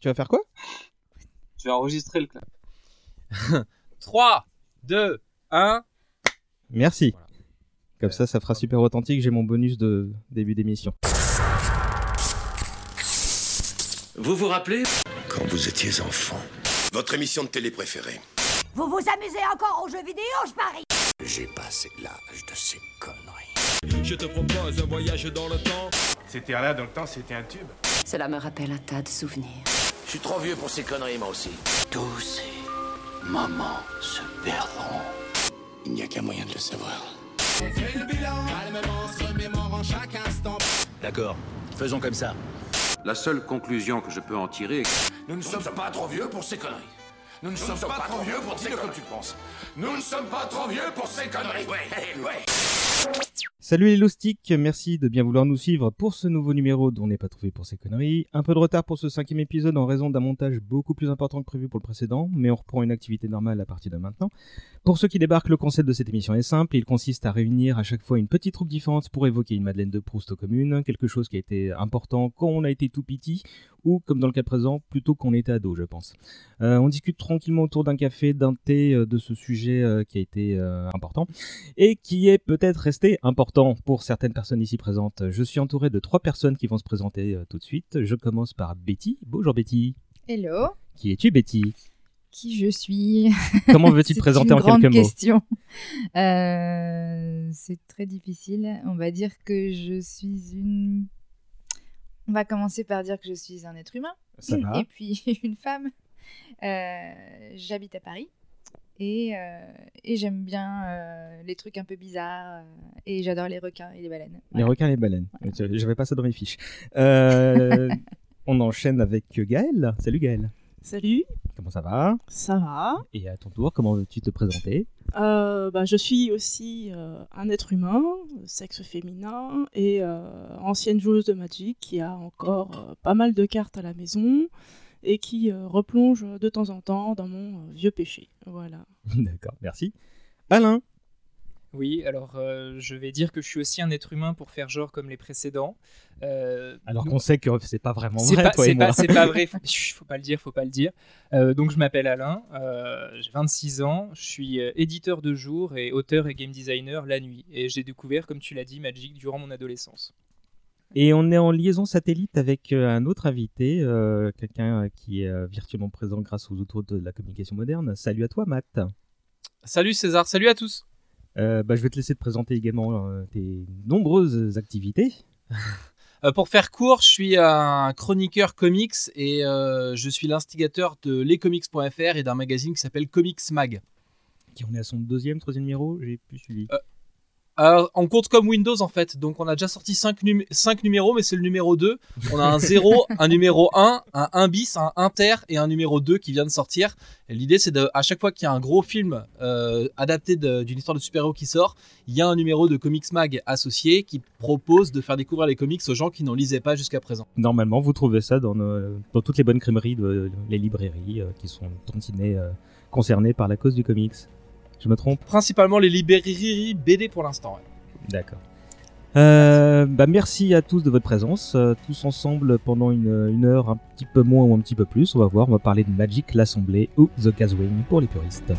Tu vas faire quoi? Je vais enregistrer le clap. 3, 2, 1. Merci. Voilà. Comme ça, ça fera super authentique. J'ai mon bonus de début d'émission. Vous vous rappelez? Quand vous étiez enfant, Votre émission de télé préférée Vous vous amusez encore aux jeux vidéo, je parie? J'ai passé l'âge de ces conneries. Je te propose un voyage dans le temps. C'était là dans le temps, c'était un tube. Cela me rappelle un tas de souvenirs. Je suis trop vieux pour ces conneries, moi aussi. Tous ces moments se perdront. Il n'y a qu'un moyen de le savoir. D'accord, faisons comme ça. La seule conclusion que je peux en tirer est Nous ne sommes pas trop vieux pour ces conneries. Nous ne sommes pas trop vieux pour ces conneries. tu penses. Nous ne sommes pas trop vieux pour ces conneries. Ouais, ouais. Salut les loustiques, merci de bien vouloir nous suivre pour ce nouveau numéro dont on n'est pas trouvé pour ces conneries. Un peu de retard pour ce cinquième épisode en raison d'un montage beaucoup plus important que prévu pour le précédent, mais on reprend une activité normale à partir de maintenant. Pour ceux qui débarquent, le concept de cette émission est simple, il consiste à réunir à chaque fois une petite troupe différente pour évoquer une Madeleine de Proust aux communes, quelque chose qui a été important quand on a été tout petit, ou comme dans le cas présent, plutôt qu'on était ado, je pense. Euh, on discute tranquillement autour d'un café, d'un thé, euh, de ce sujet euh, qui a été important, et qui est peut-être resté important pour certaines personnes ici présentes. Je suis entouré de trois personnes qui vont se présenter euh, tout de suite. Je commence par Betty. Bonjour Betty. Hello, Qui es-tu Betty? Qui je suis? Comment veux-tu te présenter en quelques mots? question. Euh, c'est très difficile. On va dire que je suis une. On va commencer par dire que je suis un être humain Ça va et puis une femme. Euh, J'habite à Paris et, euh, et j'aime bien euh, les trucs un peu bizarres euh, et j'adore les requins et les baleines. Les Voilà. requins et les baleines. Je J'avais pas ça dans mes fiches. Euh, on enchaîne avec Gaël. Salut Gaël. Salut, Comment ça va? Ça va Et à ton tour, comment veux-tu te présenter? Euh, bah, Je suis aussi euh, un être humain, sexe féminin, et euh, ancienne joueuse de Magic qui a encore euh, pas mal de cartes à la maison et qui euh, replonge de temps en temps dans mon euh, vieux péché. Voilà. D'accord, merci. Alain. Oui, alors euh, je vais dire que je suis aussi un être humain pour faire genre comme les précédents. Euh, Alors qu'on sait que c'est pas vraiment vrai, pas, toi c'est et moi. pas, c'est pas vrai, faut, faut pas le dire, faut pas le dire. Euh, donc je m'appelle Alain, euh, j'ai 26 ans, je suis éditeur de jour et auteur et game designer la nuit. Et j'ai découvert, comme tu l'as dit, Magic durant mon adolescence. Et on est en liaison satellite avec euh, un autre invité, euh, quelqu'un euh, qui est virtuellement présent grâce aux outils de la communication moderne. Salut à toi, Matt. Salut César, salut à tous. Euh, bah, je vais te laisser te présenter également euh, tes nombreuses activités. Pour faire court, je suis un chroniqueur comics et je suis l'instigateur de lescomics.fr et d'un magazine qui s'appelle Comics Mag. Qui on est à son deuxième, troisième numéro, j'ai plus suivi. Euh, on compte comme Windows en fait, donc on a déjà sorti 5, numéros, mais c'est le numéro 2. On a un 0, un numéro 1, un 1 bis, un inter et un numéro 2 qui vient de sortir. L'idée c'est à chaque fois qu'il y a un gros film euh, adapté d'une histoire de super-héros qui sort, il y a un numéro de Comics Mag associé qui propose de faire découvrir les comics aux gens qui n'en lisaient pas jusqu'à présent. Normalement, vous trouvez ça dans, nos- dans toutes les bonnes crèmeries, de, les librairies euh, qui sont tantinées, euh, concernées par la cause du comics. Je me trompe Principalement les librairies BD pour l'instant. ouais. D'accord. Euh, bah merci à tous de votre présence, euh, tous ensemble pendant une, une heure, un petit peu moins ou un petit peu plus. On va voir, on va parler de Magic, l'Assemblée ou The Gathering pour les puristes.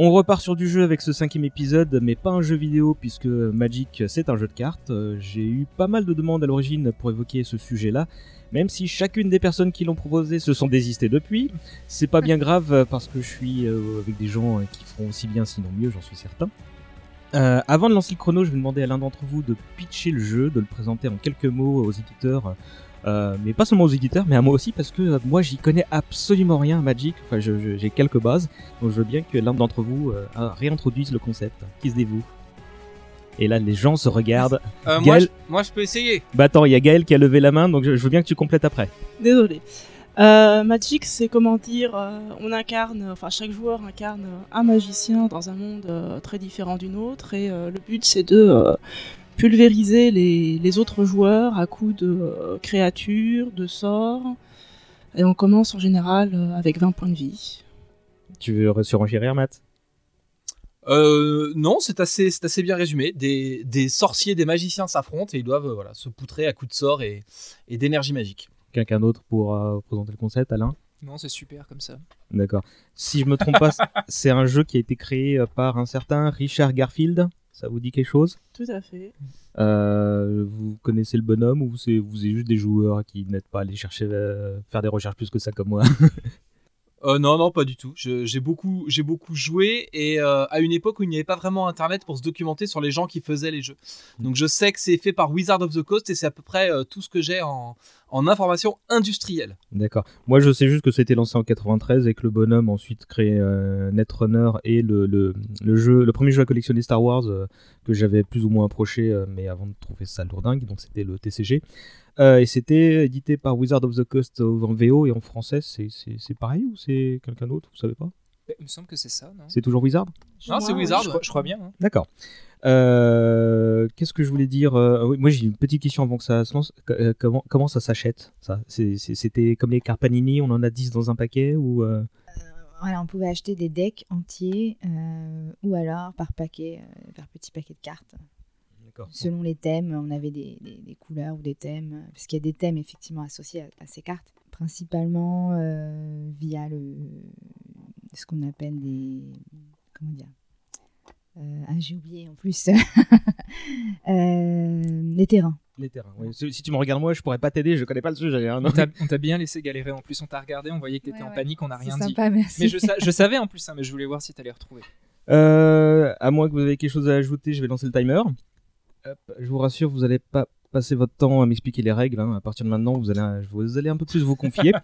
On repart sur du jeu avec ce cinquième épisode, mais pas un jeu vidéo puisque Magic c'est un jeu de cartes. Euh, J'ai eu pas mal de demandes à l'origine pour évoquer ce sujet-là, même si chacune des personnes qui l'ont proposé se sont désistées depuis. C'est pas bien grave euh, parce que je suis euh, avec des gens qui feront aussi bien sinon mieux, j'en suis certain. Avant de lancer le chrono, je vais demander à l'un d'entre vous de pitcher le jeu, de le présenter en quelques mots aux éditeurs, euh, mais pas seulement aux éditeurs, mais à moi aussi, parce que euh, moi j'y connais absolument rien à Magic. Enfin, je- je- j'ai quelques bases, donc je veux bien que l'un d'entre vous euh, réintroduise le concept. Qui se vous Et là, les gens se regardent. Euh, moi, je, moi, je peux essayer. Bah attends, il y a Gaël qui a levé la main, donc je, je veux bien que tu complètes après. Désolé. Euh, Magic, c'est comment dire, euh, on incarne, enfin chaque joueur incarne un magicien dans un monde euh, très différent d'une autre, et euh, le but c'est de euh, pulvériser les, les autres joueurs à coups de euh, créatures, de sorts, et on commence en général euh, avec 20 points de vie. Tu veux surenchérir, Matt? Euh, non, c'est assez, c'est assez bien résumé. Des, des sorciers, des magiciens s'affrontent et ils doivent euh, voilà, se poutrer à coups de sorts et, et d'énergie magique. Quelqu'un d'autre pour euh, présenter le concept, Alain? Non, c'est super comme ça. D'accord. Si je me trompe pas, c'est un jeu qui a été créé par un certain Richard Garfield? Ça vous dit quelque chose? Tout à fait. Euh, Vous connaissez le bonhomme ou c'est vous êtes juste des joueurs qui n'êtes pas allés chercher euh, faire des recherches plus que ça comme moi? Euh, non, non, pas du tout. J'ai beaucoup, j'ai beaucoup joué et euh, à une époque où il n'y avait pas vraiment internet pour se documenter sur les gens qui faisaient les jeux. Donc je sais que c'est fait par Wizard of the Coast et c'est à peu près euh, tout ce que j'ai en, en information industrielle. D'accord. Moi, je sais juste que c'était lancé en 93 et que le bonhomme ensuite créé euh, Netrunner et le, le, le jeu, le premier jeu à collectionner Star Wars que j'avais plus ou moins approché, mais avant de trouver ça lourdingue, donc c'était le TCG. Euh, et c'était édité par Wizard of the Coast en VO et en français, c'est c'est- c'est pareil ou c'est quelqu'un d'autre? Vous savez pas? Il me semble que c'est ça, non? C'est toujours Wizard? Non, c'est Wizard. Je, crois- je crois bien. hein. D'accord. Euh, Qu'est-ce que je voulais dire Euh, oui, Moi, j'ai une petite question avant que ça se lance. Co- euh, comment, comment ça s'achète ça? C'est- c'est- C'était comme les cartes Panini, on en a 10 dans un paquet ou euh, Voilà, on pouvait acheter des decks entiers euh, ou alors par paquet, euh, par petit paquet de cartes. Selon les thèmes, on avait des, des- des couleurs ou des thèmes, euh, parce qu'il y a des thèmes effectivement associés à, à ces cartes, principalement euh, via le, ce qu'on appelle des. Comment dire Euh, Ah, j'ai oublié en plus. Euh, les terrains. Les terrains. oui. Si si tu me regardes moi, je pourrais pas t'aider, je connais pas le sujet. hein. On t'a bien laissé galérer. En plus, on t'a regardé, on voyait que t'étais Ouais, en ouais. panique, on n'a rien dit. sympa, merci. Mais je, sa- je savais en plus, hein, mais je voulais voir si t'allais retrouver. Euh, à moins que vous ayez quelque chose à ajouter, je vais lancer le timer. Hop, je vous rassure, vous n'allez pas passer votre temps à m'expliquer les règles. hein. À partir de maintenant, vous allez, vous allez un peu plus vous confier.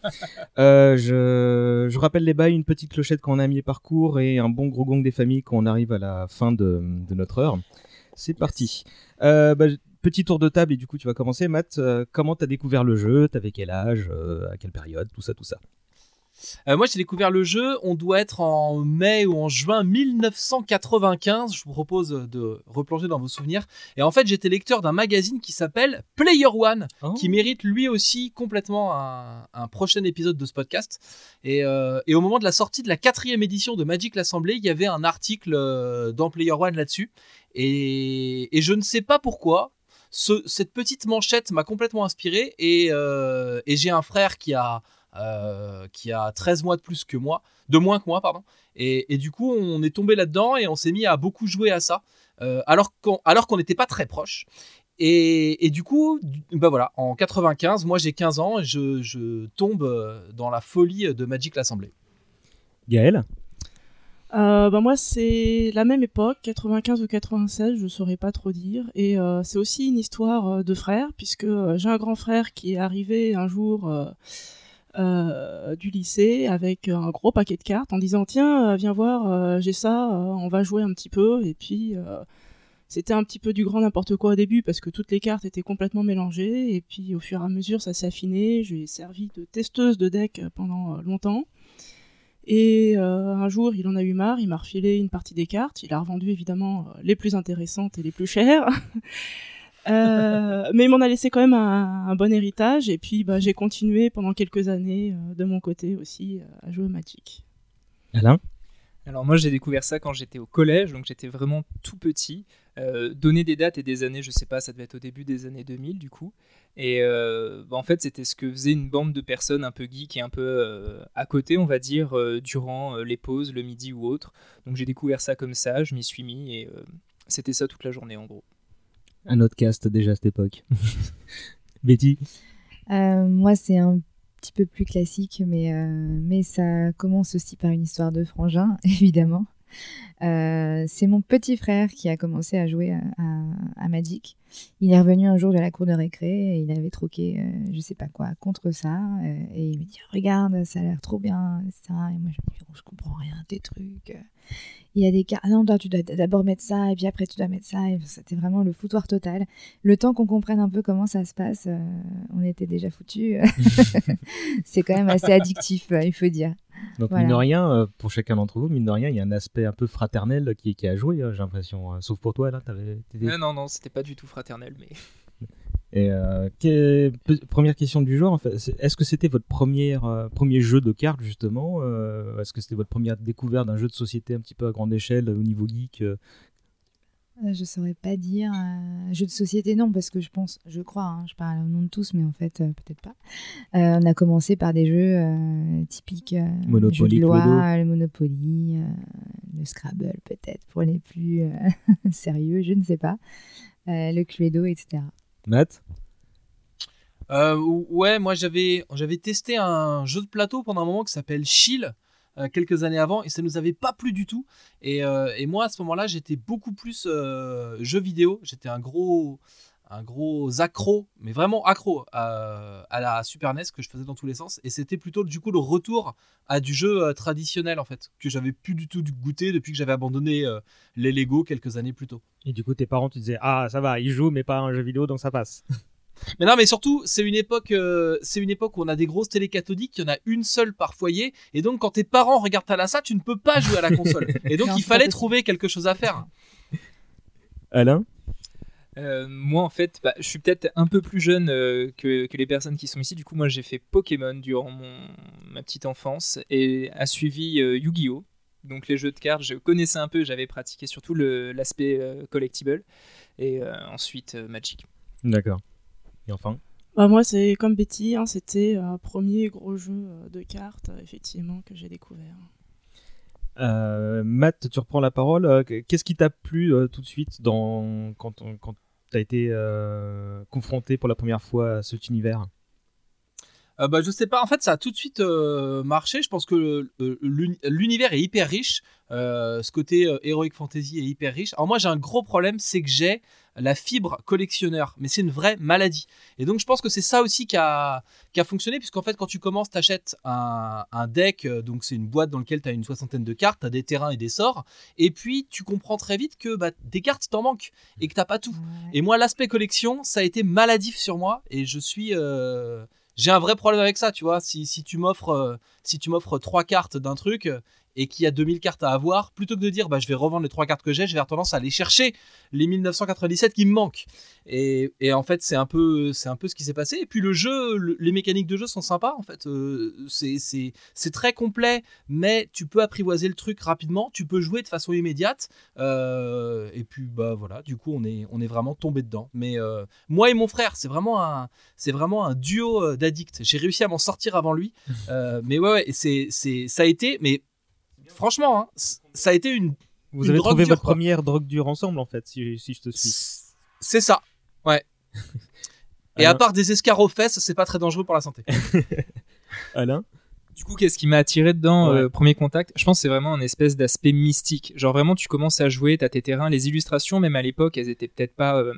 Euh, je, je rappelle les bails, une petite clochette quand on a mis les parcours et un bon gros gong des familles quand on arrive à la fin de, de notre heure. C'est parti. Euh, bah, petit tour de table et du coup tu vas commencer. Matt, euh, comment t'as découvert le jeu? T'avais quel âge? À quelle période? Tout ça, tout ça. Euh, moi, j'ai découvert le jeu, on doit être en mai ou en juin 1995. Je vous propose de replonger dans vos souvenirs. Et en fait, j'étais lecteur d'un magazine qui s'appelle Player One, Oh. qui mérite lui aussi complètement un, un prochain épisode de ce podcast. Et, euh, et au moment de la sortie de la quatrième édition de Magic l'Assemblée, il y avait un article euh, dans Player One là-dessus. Et, et je ne sais pas pourquoi. ce- cette petite manchette m'a complètement inspiré et, euh, et j'ai un frère qui a euh, qui a 13 mois de plus que moi, de moins que moi, pardon. Et, et du coup, on est tombé là-dedans et on s'est mis à beaucoup jouer à ça, euh, alors qu'on alors qu'on n'était pas très proches. Et, et du coup, bah voilà, en 95, moi j'ai 15 ans et je, je tombe euh, dans la folie de Magic l'Assemblée. Gaël? Euh, bah moi, c'est la même époque, 95 ou 96, je saurais pas trop dire. Et euh, c'est aussi une histoire euh, de frère, puisque j'ai un grand frère qui est arrivé un jour euh, du lycée avec un gros paquet de cartes en disant Tiens, euh, viens voir, euh, j'ai ça, on va jouer un petit peu. Et puis. c'était un petit peu du grand n'importe quoi au début parce que toutes les cartes étaient complètement mélangées et puis au fur et à mesure ça s'est affiné. Je lui ai servi de testeuse de deck pendant longtemps. Et un jour, il en a eu marre, il m'a refilé une partie des cartes. Il a revendu évidemment les plus intéressantes et les plus chères. Euh, mais il m'en a laissé quand même un, un bon héritage. Et puis, bah, j'ai continué pendant quelques années euh, de mon côté aussi euh, à jouer au Magic. Alain? Alors moi j'ai découvert ça quand j'étais au collège, donc j'étais vraiment tout petit. Euh, donner des dates et des années, je sais pas, ça devait être au début des années 2000 du coup. Et euh, bah, en fait c'était ce que faisait une bande de personnes un peu geeks et un peu euh, à côté, on va dire, euh, durant euh, les pauses, le midi ou autre. Donc j'ai découvert ça comme ça, je m'y suis mis et euh, c'était ça toute la journée en gros. Un autre cast déjà à cette époque. Betty Euh, moi, c'est un petit peu plus classique, mais, euh, mais ça commence aussi par une histoire de frangin, évidemment. Euh, c'est mon petit frère qui a commencé à jouer à, à, Magic. Il est revenu un jour de la cour de récré et il avait troqué, euh, je sais pas quoi, contre ça. euh, et il me dit Regarde, ça a l'air trop bien. Ça. Et moi, je me dis oh, Je comprends rien, tes trucs. Il y a des cartes. Non, toi, tu dois d'abord mettre ça et puis après, tu dois mettre ça. Et C'était vraiment le foutoir total. Le temps qu'on comprenne un peu comment ça se passe, euh, on était déjà foutus. c'est quand même assez addictif, euh, il faut dire. Donc, Voilà. mine de rien, euh, pour chacun d'entre vous, mine de rien, il y a un aspect un peu fraternel qui, qui a joué, euh, j'ai l'impression. euh, Sauf pour toi, là, Ouais, non, non, c'était pas du tout fraternel, mais. Et euh, que- première question du genre, en fait, c'est- est-ce que c'était votre première, euh, premier jeu de cartes justement euh, Est-ce que c'était votre première découverte d'un jeu de société un petit peu à grande échelle au niveau geek Je saurais pas dire. euh, jeu de société, non, parce que je pense, je crois, hein, je parle au nom de tous, mais en fait, euh, peut-être pas. Euh, on a commencé par des jeux euh, typiques euh, Monopoly, jeux de loi, le Monopoly, euh, le Scrabble, peut-être, pour les plus euh, sérieux, je ne sais pas. Euh, le Cluedo, etc. Matt? Euh, ouais, moi j'avais j'avais testé un jeu de plateau pendant un moment qui s'appelle Chill euh, quelques années avant et ça nous avait pas plu du tout. Et, euh, et moi à ce moment-là j'étais beaucoup plus euh, jeu vidéo. J'étais un gros un gros accro, mais vraiment accro à, la Super NES que je faisais dans tous les sens. Et c'était plutôt du coup le retour à du jeu traditionnel en fait que j'avais plus du tout goûté depuis que j'avais abandonné les Lego quelques années plus tôt. Et du coup, tes parents, tu disais Ah, ça va, ils jouent, mais pas un jeu vidéo, donc ça passe. Mais non, mais surtout, c'est une époque, euh, c'est une époque où on a des grosses télé cathodiques, il y en a une seule par foyer, et donc quand tes parents regardent ta ça, tu ne peux pas jouer à la console. Et donc il fallait trouver quelque chose à faire. Alain Euh, moi, en fait, bah, je suis peut-être un peu plus jeune euh, que, que les personnes qui sont ici. Du coup, moi, j'ai fait Pokémon durant mon, ma petite enfance et a suivi euh, Yu-Gi-Oh! Donc, les jeux de cartes, je connaissais un peu, j'avais pratiqué surtout l'aspect euh, collectible et euh, ensuite euh, Magic. D'accord. Et enfin Bah, moi, c'est comme Betty, hein, c'était un premier gros jeu euh, de cartes, euh, effectivement, que j'ai découvert. Euh, Matt, tu reprends la parole. Euh, Qu'est-ce qui t'a plu euh, tout de suite dans... quand, quand tu as été euh, confronté pour la première fois à cet univers? Euh, bah, je sais pas, en fait, ça a tout de suite euh, marché. Je pense que euh, l'uni- l'univers est hyper riche. Euh, ce côté euh, heroic fantasy est hyper riche. Alors, moi, j'ai un gros problème, c'est que j'ai la fibre collectionneur, mais c'est une vraie maladie. Et donc, je pense que c'est ça aussi qui a, qui a fonctionné, puisqu'en fait, quand tu commences, tu achètes un, un deck, euh, donc c'est une boîte dans laquelle tu as une soixantaine de cartes, tu as des terrains et des sorts, et puis tu comprends très vite que bah, des cartes, il t'en manque, et que t'as pas tout. Et moi, l'aspect collection, ça a été maladif sur moi, et je suis. euh, j'ai un vrai problème avec ça, tu vois. Si, si tu m'offres euh, si tu m'offres trois cartes d'un truc euh, et qu'il y a 2000 cartes à avoir, plutôt que de dire bah, je vais revendre les trois cartes que j'ai, je vais avoir tendance à aller chercher les 1997 qui me manquent. Et, et en fait, c'est un peu c'est un peu ce qui s'est passé. Et puis le jeu, le- les mécaniques de jeu sont sympas en fait. Euh, c'est très complet, mais tu peux apprivoiser le truc rapidement. Tu peux jouer de façon immédiate. Euh, et puis bah voilà, du coup on est on est vraiment tombé dedans. Mais euh, moi et mon frère, c'est vraiment un c'est vraiment un duo d'addicts. J'ai réussi à m'en sortir avant lui. Mais ouais, ouais, c'est, c'est, ça a été, mais franchement, hein, ça a été une. Vous une avez drogue trouvé dure, votre quoi. première drogue dure ensemble, en fait, si, si je te suis. C'est ça, ouais. Et à part des escarres aux fesses, c'est pas très dangereux pour la santé. Alain Du coup, qu'est-ce qui m'a attiré dedans, Ouais. euh, premier contact? Je pense que c'est vraiment un espèce d'aspect mystique. Genre vraiment, tu commences à jouer, t'as tes terrains, les illustrations, même à l'époque, elles étaient peut-être pas euh,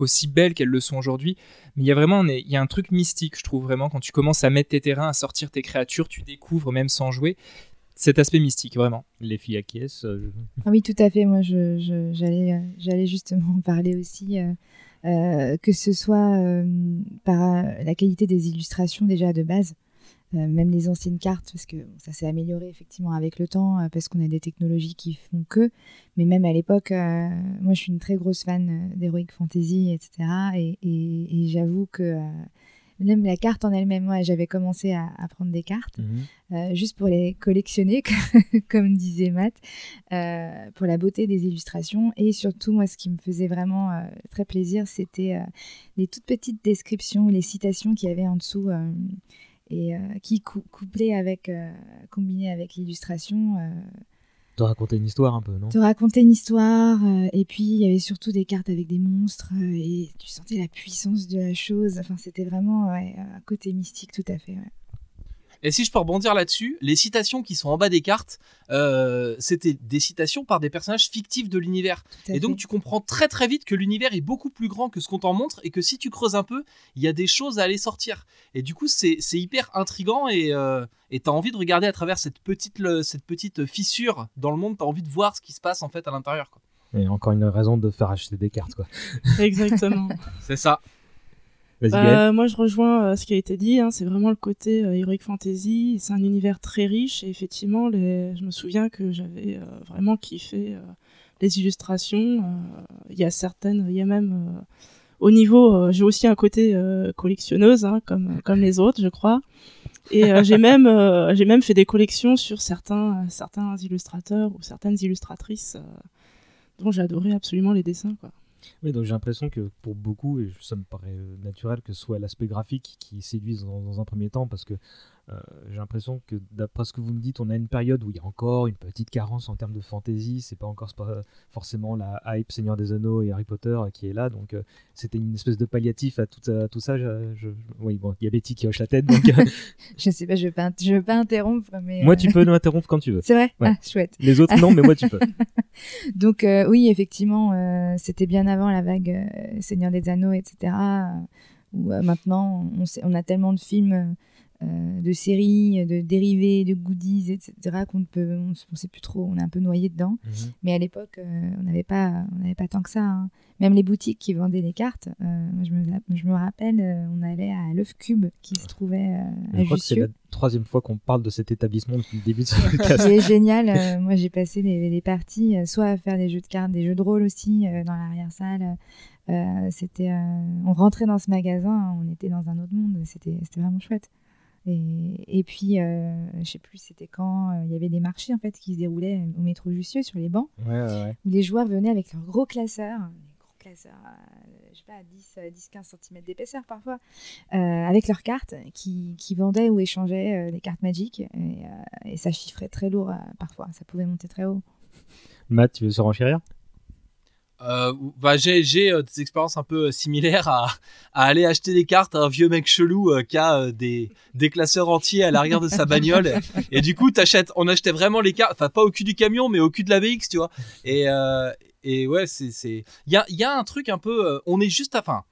aussi belles qu'elles le sont aujourd'hui. Mais il y a vraiment il y a un truc mystique, je trouve vraiment, quand tu commences à mettre tes terrains, à sortir tes créatures, tu découvres même sans jouer cet aspect mystique, vraiment. Les filles acquiescent. euh, Ah oui, tout à fait. Moi, je- je- j'allais, euh, j'allais justement en parler aussi, euh, euh, que ce soit euh, par la qualité des illustrations déjà de base, euh, même les anciennes cartes, parce que bon, ça s'est amélioré effectivement avec le temps, euh, parce qu'on a des technologies qui font que. Mais même à l'époque, euh, moi, je suis une très grosse fan euh, d'Heroic Fantasy, etc. Et, et- et j'avoue que euh, même la carte en elle-même, moi, j'avais commencé à, à prendre des cartes euh, juste pour les collectionner, comme disait Matt, euh, pour la beauté des illustrations. Et surtout, moi, ce qui me faisait vraiment euh, très plaisir, c'était euh, les toutes petites descriptions, les citations qu'il y avait en dessous. Et euh, qui cou- couplées avec, euh, combinées avec l'illustration, euh, Te raconter une histoire un peu, non? te racontaient une histoire. euh, et puis, il y avait surtout des cartes avec des monstres. euh, et tu sentais la puissance de la chose. Enfin, c'était vraiment ouais, un côté mystique, tout à fait. ouais. Et si je peux rebondir là-dessus, les citations qui sont en bas des cartes, euh, c'était des citations par des personnages fictifs de l'univers. Et donc tu comprends très très vite que l'univers est beaucoup plus grand que ce qu'on t'en montre et que si tu creuses un peu, il y a des choses à aller sortir. Et du coup, c'est c'est hyper intrigant et euh, t'as envie de regarder à travers cette petite le- cette petite fissure dans le monde. T'as envie de voir ce qui se passe en fait à l'intérieur. quoi. Et encore une raison de faire acheter des cartes, quoi. Exactement. C'est ça. Gaël. moi, je rejoins euh, ce qui a été dit. hein, c'est vraiment le côté euh, heroic fantasy. C'est un univers très riche. Et effectivement, les... je me souviens que j'avais euh, vraiment kiffé euh, les illustrations. Euh, Il y a certaines, il y a même euh, au niveau. euh, j'ai aussi un côté euh, collectionneuse, hein, comme comme les autres, je crois. Et euh, j'ai même euh, j'ai même fait des collections sur certains certains illustrateurs ou certaines illustratrices euh, dont j'adorais absolument les dessins, quoi. Oui, donc j'ai l'impression que pour beaucoup, et ça me paraît euh, naturel que ce soit l'aspect graphique qui séduise dans, un premier temps, parce que j'ai l'impression que d'après ce que vous me dites, on a une période où il y a encore une petite carence en termes de fantasy, c'est pas encore pas forcément la hype Seigneur des Anneaux et Harry Potter euh, qui est là, donc euh, c'était une espèce de palliatif à tout, à tout ça. Je, je- oui, bon, il y a Betty qui hoche la tête, donc euh, Je sais pas, je veux pas, je veux pas interrompre, mais. moi euh, tu peux nous interrompre quand tu veux. C'est vrai? Ouais. Ah, chouette. Les autres non, mais moi tu peux. Donc euh, oui, effectivement, euh, c'était bien avant la vague euh, Seigneur des Anneaux, etc. euh, où euh, maintenant, on, sait- on a tellement de films, euh, de séries, de dérivés, de goodies, etc. qu'on ne peut, on, on sait plus trop. On est un peu noyé dedans. Mhm. Mais à l'époque, euh, on n'avait pas, on n'avait pas tant que ça. hein. Même les boutiques qui vendaient les cartes, euh, je, me, je me rappelle, on allait à l'œuf cube qui se trouvait euh, Je à crois que c'est la troisième fois qu'on parle de cet établissement depuis le début de ce podcast. qui est génial. Moi, j'ai passé des, des parties, soit à faire des jeux de cartes, des jeux de rôle aussi, dans l'arrière-salle. Euh, c'était, on rentrait dans ce magasin, on était dans un autre monde. C'était, c'était vraiment chouette. Et, et puis, euh, je sais plus, c'était quand euh, il y avait des marchés en fait qui se déroulaient au métro Jussieu sur les bancs, Ouais, ouais, ouais. où les joueurs venaient avec leurs gros classeurs, classeurs, euh, je sais pas, à 10, euh, 10-15 cm d'épaisseur parfois, euh, avec leurs cartes, qui, qui vendaient ou échangeaient euh, des cartes magiques. Et, euh, et ça chiffrait très lourd euh, parfois, ça pouvait monter très haut. Matt, tu veux se renchérir? Euh, bah, j'ai euh, des expériences un peu euh, similaires à, à aller acheter des cartes à un vieux mec chelou euh, qui a euh, des, des classeurs entiers à l'arrière de sa bagnole. Et du coup, t'achètes, on achetait vraiment les cartes, enfin pas au cul du camion, mais au cul de la BX, tu vois. Et, euh, et ouais, c'est. c'est- Il y a, y a un truc un peu. euh, on est juste à. Enfin,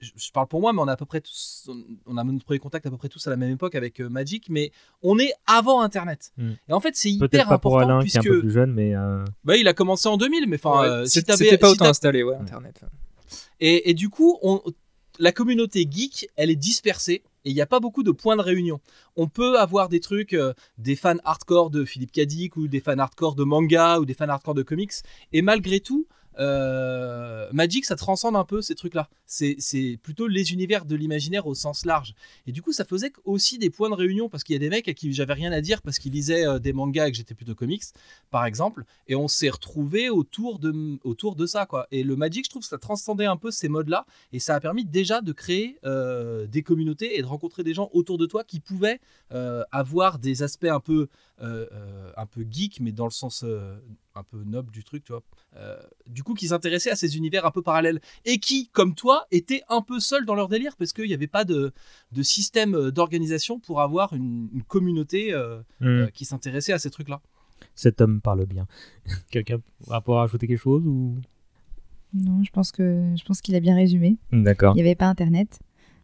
je, je parle pour moi, mais on a à peu près tous. On, on a notre premier contact à peu près tous à la même époque avec euh, Magic, mais on est avant Internet. Hmm. Et en fait, c'est Peut-être hyper pas pour important Alain qui est un puisque. peu plus jeune, mais euh, Bah, il a commencé en 2000, mais enfin, Ouais, euh, si. C'était pas si autant t'as- installé, ouais, Internet. et, et du coup, on, la communauté geek, elle est dispersée et il n'y a pas beaucoup de points de réunion. On peut avoir des trucs, euh, des fans hardcore de Philippe Cadic ou des fans hardcore de manga ou des fans hardcore de comics. Et malgré tout, euh, Magic, ça transcende un peu ces trucs-là. C'est plutôt les univers de l'imaginaire au sens large. Et du coup, ça faisait aussi des points de réunion parce qu'il y a des mecs à qui j'avais rien à dire parce qu'ils lisaient euh, des mangas et que j'étais plutôt comics, par exemple. Et on s'est retrouvés autour de, autour de ça, quoi. Et le Magic, je trouve que ça transcendait un peu ces modes-là et ça a permis déjà de créer euh, des communautés et de rencontrer des gens autour de toi qui pouvaient avoir des aspects un peu, un peu geek, mais dans le sens un peu noble du truc, tu vois. Euh, du coup, qui s'intéressaient à ces univers un peu parallèles et qui, comme toi, étaient un peu seuls dans leur délire parce qu'il n'y avait pas de, de système euh, d'organisation pour avoir une, une communauté euh, Hmm. euh, qui s'intéressait à ces trucs-là. cet homme parle bien. Quelqu'un va pouvoir ajouter quelque chose ou? Non, je pense que je pense qu'il a bien résumé. D'accord. Il n'y avait pas Internet,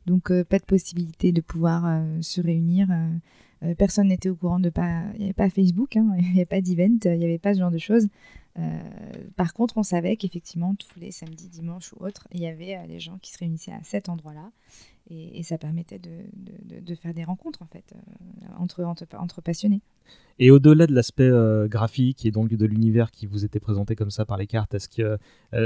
donc euh, pas de possibilité de pouvoir euh, se réunir. euh, personne n'était au courant de pas. Il n'y avait pas Facebook, hein, il n'y avait pas d'event, il n'y avait pas ce genre de choses. Euh, par contre, on savait qu'effectivement, tous les samedis, dimanches ou autres, il y avait euh, les gens qui se réunissaient à cet endroit-là. Et, ça permettait de, faire des rencontres, en fait, euh, entre, passionnés. Et au-delà de l'aspect graphique et donc de l'univers qui vous était présenté comme ça par les cartes, est-ce que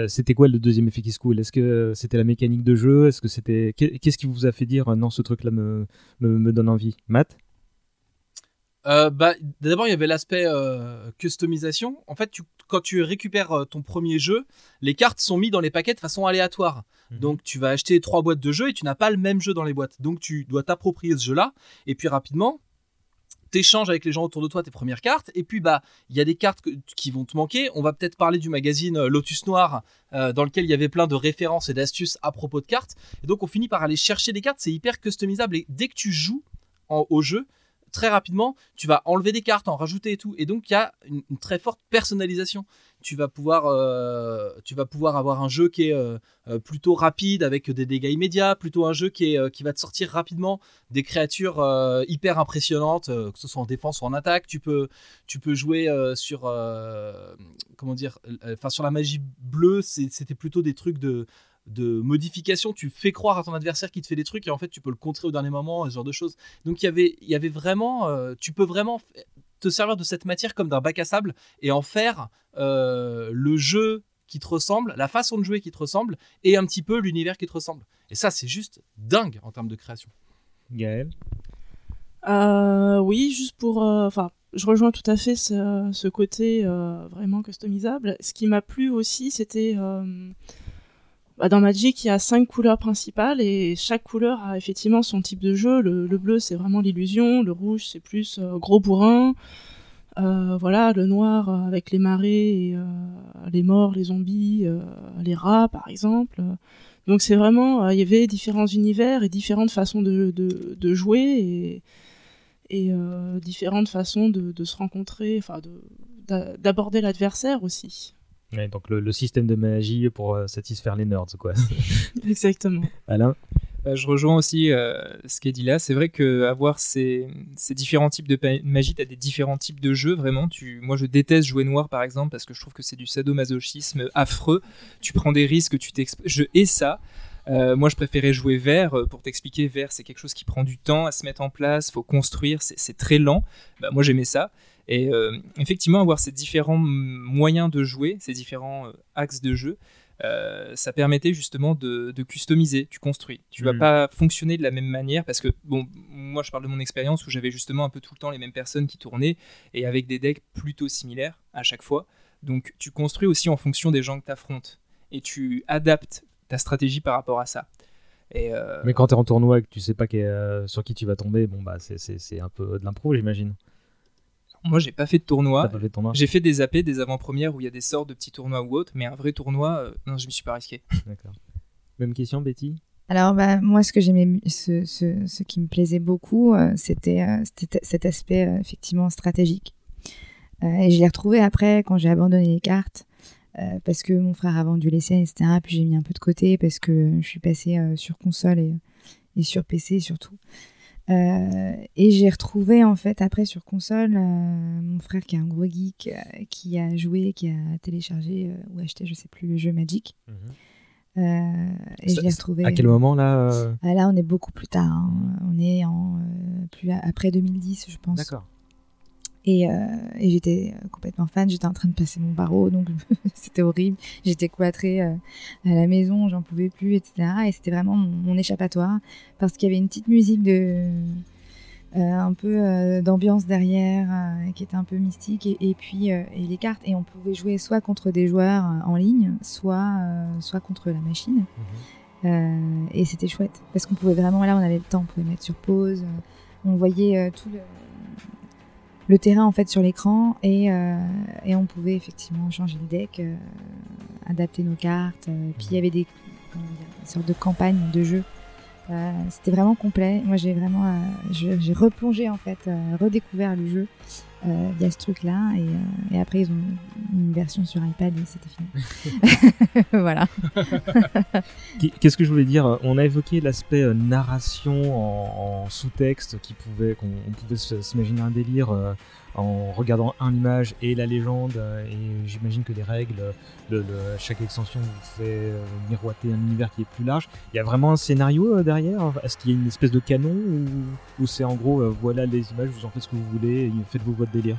c'était quoi le deuxième effet qui se coule? Est-ce que c'était la mécanique de jeu? Est-ce que c'était qu'est- qu'est-ce qui vous a fait dire non ce truc-là me, me, me donne envie? Matt? Euh, bah, D'abord, il y avait l'aspect euh, customisation. En fait, tu- quand tu récupères euh, ton premier jeu, les cartes sont mises dans les paquets de façon aléatoire. Donc, tu vas acheter trois boîtes de jeux et tu n'as pas le même jeu dans les boîtes. Donc, tu dois t'approprier ce jeu-là. Et puis, rapidement, t'échanges avec les gens autour de toi tes premières cartes. Et puis, bah, il y a des cartes que- qui vont te manquer. On va peut-être parler du magazine Lotus Noir, euh, dans lequel il y avait plein de références et d'astuces à propos de cartes. Et donc, on finit par aller chercher des cartes. C'est hyper customisable. Et dès que tu joues en- au jeu, très rapidement, tu vas enlever des cartes, en rajouter et tout. Et donc, il y a une, très forte personnalisation. Tu vas pouvoir, euh, tu vas pouvoir avoir un jeu qui est euh, euh, plutôt rapide avec des dégâts immédiats, plutôt un jeu qui, est, qui va te sortir rapidement des créatures hyper impressionnantes, que ce soit en défense ou en attaque. Tu peux, tu peux jouer sur, comment dire, enfin sur la magie bleue, c'était plutôt des trucs de de modification, tu fais croire à ton adversaire qu'il te fait des trucs et en fait tu peux le contrer au dernier moment, ce genre de choses. Donc il y avait, il y avait vraiment, euh, tu peux vraiment te servir de cette matière comme d'un bac à sable et en faire euh, le jeu qui te ressemble, la façon de jouer qui te ressemble et un petit peu l'univers qui te ressemble. Et ça c'est juste dingue en termes de création. Gaël? Euh, oui, juste pour. euh, Enfin, je rejoins tout à fait ce, ce côté euh, vraiment customisable. Ce qui m'a plu aussi, c'était. euh, bah, dans Magic, il y a cinq couleurs principales et chaque couleur a effectivement son type de jeu. Le, le bleu, c'est vraiment l'illusion. Le rouge, c'est plus euh, gros bourrin. Euh, voilà, le noir euh, avec les marées, les morts, les zombies, les rats, par exemple. Donc c'est vraiment, il y avait différents univers et différentes façons de, jouer et, différentes façons de, de se rencontrer, enfin de- d'a- d'aborder l'adversaire aussi. Ouais, donc le, le système de magie pour euh, satisfaire les nerds, quoi. Exactement. Alain Bah, je rejoins aussi euh, ce qu'est dit là. C'est vrai que avoir ces, ces différents types de magie, tu as des différents types de jeux, vraiment. Tu, moi, je déteste jouer noir, par exemple, parce que je trouve que c'est du sadomasochisme affreux. Tu prends des risques, tu Je hais ça. Euh, moi, je préférais jouer vert. Euh, Pour t'expliquer, vert, c'est quelque chose qui prend du temps à se mettre en place, faut construire, c'est c'est très lent. Bah, moi, j'aimais ça. Et euh, effectivement, avoir ces différents moyens de jouer, ces différents euh, axes de jeu, euh, ça permettait justement de, de customiser. Tu construis. Tu vas Mhm. pas fonctionner de la même manière parce que, bon, moi je parle de mon expérience où j'avais justement un peu tout le temps les mêmes personnes qui tournaient et avec des decks plutôt similaires à chaque fois. Donc tu construis aussi en fonction des gens que tu affrontes et tu adaptes ta stratégie par rapport à ça. Et euh, Mais quand t'es en tournoi et que tu sais pas qui est, euh, sur qui tu vas tomber, bon bah c'est un peu de l'impro, j'imagine. Moi j'ai pas fait de tournoi. Pas fait de tournoi J'ai fait des AP, des avant-premières où il y a des sorts de petits tournois ou autres, mais un vrai tournoi, euh, non, je me suis pas risqué. D'accord. Même question, Betty? Alors, bah, moi, ce que j'aimais, ce, ce, ce qui me plaisait beaucoup, euh, c'était euh, c'était cet aspect euh, effectivement stratégique. Euh, et je l'ai retrouvé après quand j'ai abandonné les cartes, euh, parce que mon frère a vendu les scènes, etc. Puis j'ai mis un peu de côté parce que je suis passée euh, sur console et, et sur PC surtout. Euh, et j'ai retrouvé en fait après sur console euh, mon frère qui est un gros geek euh, qui a joué, qui a téléchargé ou acheté je sais plus le jeu Magic. Euh, et Ça- je l'ai retrouvé. À quel moment là Ah, là, on est beaucoup plus tard. hein. On est en plus après 2010, je pense. D'accord. Et, euh, et j'étais euh, complètement fan. J'étais en train de passer mon barreau, donc c'était horrible. J'étais cloîtrée euh, à la maison, j'en pouvais plus, etc. Et c'était vraiment mon, mon échappatoire parce qu'il y avait une petite musique de euh, un peu d'ambiance derrière qui était un peu mystique et, et puis et les cartes et on pouvait jouer soit contre des joueurs en ligne, soit soit contre la machine. Euh, et c'était chouette parce qu'on pouvait vraiment là on avait le temps, on pouvait mettre sur pause, on voyait tout le, le terrain en fait sur l'écran et, euh, on pouvait effectivement changer le deck, euh, adapter nos cartes. euh, puis il y avait des, sortes de campagnes de jeu. Euh, c'était vraiment complet. Moi j'ai vraiment euh, j'ai replongé en fait, euh, redécouvert le jeu euh, via ce truc-là et, euh, et après ils ont une version sur iPad et c'était fini. voilà. Qu'est- Qu'est-ce que je voulais dire? On a évoqué l'aspect narration en, en sous-texte qui pouvait qu'on on pouvait s'imaginer un délire euh, en regardant un image et la légende euh, et j'imagine que les règles, le, chaque extension vous fait euh, miroiter un univers qui est plus large. Il y a vraiment un scénario euh, derrière? Est-ce qu'il y a une espèce de canon ou, c'est en gros voilà les images, vous en faites ce que vous voulez, faites-vous votre délire?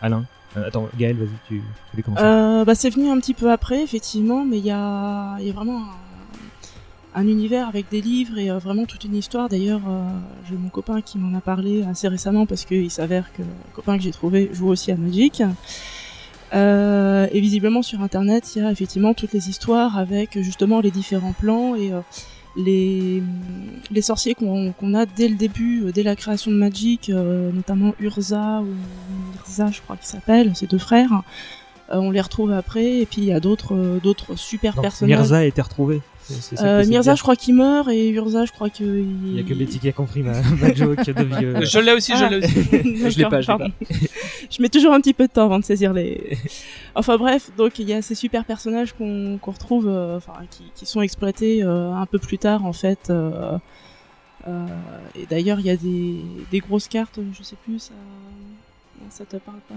Alain Attends, Gaël, vas-y, tu, tu voulais commencer. Bah, c'est venu un petit peu après, effectivement, mais il y a, y a vraiment un, un univers avec des livres et euh, vraiment toute une histoire. D'ailleurs, euh, j'ai mon copain qui m'en a parlé assez récemment parce qu'il s'avère que le copain que j'ai trouvé joue aussi à Magic. Euh, et visiblement sur internet, il y a effectivement toutes les histoires avec justement les différents plans et euh, les, les sorciers qu'on qu'on a dès le début, euh, dès la création de Magic, notamment Urza ou Mirza, je crois qu'il s'appelle, ces deux frères. On les retrouve après, et puis il y a d'autres d'autres super Donc, personnages. Mirza a été retrouvé C'est- c'est ça Euh, Mirza, je crois qu'il meurt et Urza, je crois que. Il y a que Betty qui a compris ma, ma joke de vieux. Je l'ai aussi, je Ah. l'ai aussi. Je l'ai pas, je l'ai Pardon. je mets toujours un petit peu de temps avant de saisir les. Enfin bref, donc il y a ces super personnages qu'on qu'on retrouve, euh, enfin qui, qui sont exploités euh, un peu plus tard en fait. euh, euh, et d'ailleurs, il y a des, des grosses cartes, je sais plus, ça, ça te parle pas.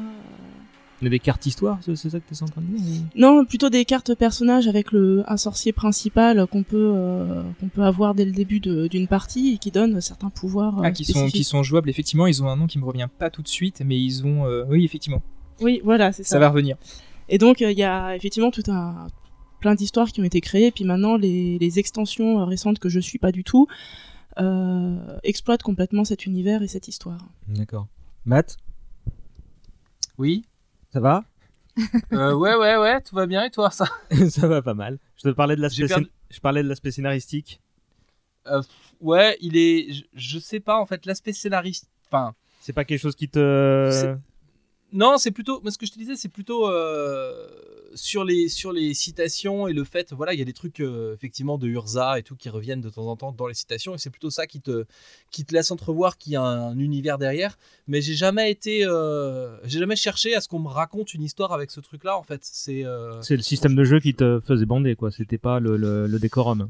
Il y a des cartes histoire, c'est ça que tu es en train de dire Non, plutôt des cartes personnages avec le un sorcier principal qu'on peut euh, qu'on peut avoir dès le début d'une partie et qui donne certains pouvoirs. euh, Ah, qui sont, spécifiques. qui sont jouables, effectivement. Ils ont un nom qui me revient pas tout de suite, mais ils ont. euh, Oui, effectivement. Oui, voilà, c'est ça. Ça va revenir. Et donc, euh, il y a effectivement tout un plein d'histoires qui ont été créées. Et puis maintenant, les, les extensions récentes que je suis pas du tout euh, exploitent complètement cet univers et cette histoire. D'accord. Matt, Oui? Ça va? Euh, ouais, ouais, ouais, tout va bien et toi, ça? Ça va pas mal. Je te parlais de l'aspect perdu- je parlais de l'aspect scénaristique. Euh, Ouais, il est. Je, je sais pas, en fait, l'aspect scénariste. Enfin. C'est pas quelque chose qui te Non, c'est plutôt. Mais ce que je te disais, c'est plutôt euh, sur les sur les citations et le fait, voilà, il y a des trucs euh, effectivement de Urza et tout qui reviennent de temps en temps dans les citations et c'est plutôt ça qui te qui te laisse entrevoir qu'il y a un, un univers derrière. Mais j'ai jamais été, euh, j'ai jamais cherché à ce qu'on me raconte une histoire avec ce truc-là. En fait, c'est. C'est le système de jeu qui te faisait bander quoi, c'était pas le, le, le décorum.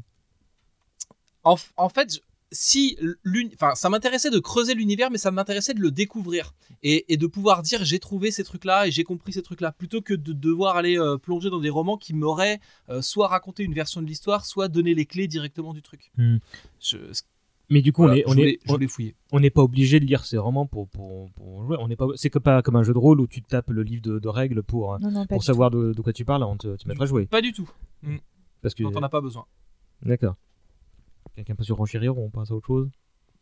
En, en fait, si enfin, ça m'intéressait de creuser l'univers, mais ça m'intéressait de le découvrir et, et de pouvoir dire j'ai trouvé ces trucs-là et j'ai compris ces trucs-là, plutôt que de devoir aller euh, plonger dans des romans qui m'auraient euh, soit raconté une version de l'histoire, soit donné les clés directement du truc. Hmm. Je- Mais du coup, Voilà, on est, on est. On n'est pas obligé de lire ces romans pour, pour, pour jouer. On n'est pas, c'est que pas comme un jeu de rôle où tu tapes le livre de, de règles pour, euh, Non, non, pas pour savoir de, de quoi tu parles avant de te, te mettre à jouer. Pas du tout. Hmm. Parce que. T'en as pas besoin. D'accord. Quelqu'un peut surenchérir ou on passe à autre chose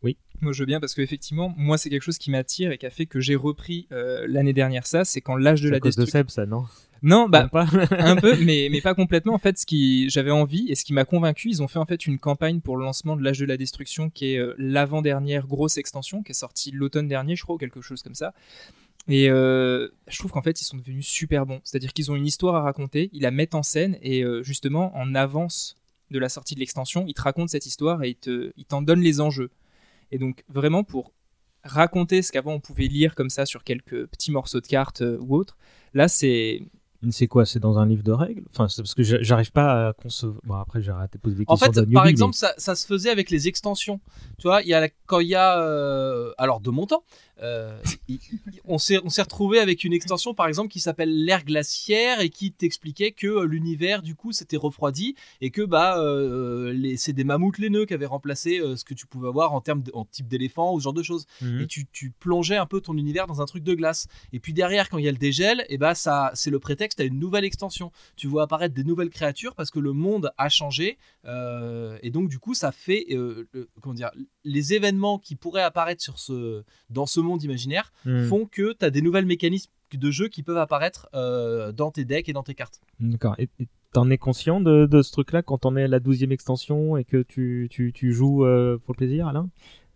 Oui. Moi, je veux bien parce qu'effectivement, moi, c'est quelque chose qui m'attire et qui a fait que j'ai repris euh, l'année dernière ça. C'est quand l'âge de C'est la à cause de destruction. Seb, ça, non? Non, bah pas un peu, mais, mais pas complètement. En fait, ce qui j'avais envie et ce qui m'a convaincu, ils ont fait en fait une campagne pour le lancement de l'âge de la destruction, qui est euh, l'avant-dernière grosse extension, qui est sortie l'automne dernier, je crois, ou quelque chose comme ça. Et euh, je trouve qu'en fait, ils sont devenus super bons. C'est-à-dire qu'ils ont une histoire à raconter, ils la mettent en scène et euh, justement, en avance de la sortie de l'extension, ils te racontent cette histoire et te- ils t'en donnent les enjeux. Et donc, vraiment, pour raconter ce qu'avant on pouvait lire comme ça sur quelques petits morceaux de cartes euh, ou autres, là, c'est C'est quoi? C'est dans un livre de règles? Enfin, c'est parce que j'a- j'arrive pas à concevoir. Bon, après, j'ai arrêté de poser des En questions fait, de par newbie, exemple, ça, ça se faisait avec les extensions. Tu vois, il y a la- quand il y a, euh, alors de mon temps, euh, on s'est retrouvé avec une extension, par exemple, qui s'appelle l'ère glaciaire et qui t'expliquait que euh, l'univers, du coup, s'était refroidi et que bah, euh, c'est des mammouths laineux qui avaient remplacé euh, ce que tu pouvais avoir en termes de- en type d'éléphant ou ce genre de choses. Mhm. Et tu, tu plongeais un peu ton univers dans un truc de glace. Et puis derrière, quand il y a le dégel, et bah ça, c'est le prétexte à une nouvelle extension. Tu vois apparaître des nouvelles créatures parce que le monde a changé. et donc du coup, ça fait le- comment dire, les événements qui pourraient apparaître sur ce, dans ce monde imaginaire Mhm. font que tu as des nouvelles mécanismes de jeu qui peuvent apparaître euh, dans tes decks et dans tes cartes. D'accord. Et et t'en es conscient de, de ce truc-là quand on est à la 12e extension et que tu, tu, tu joues euh, pour le plaisir, Alain?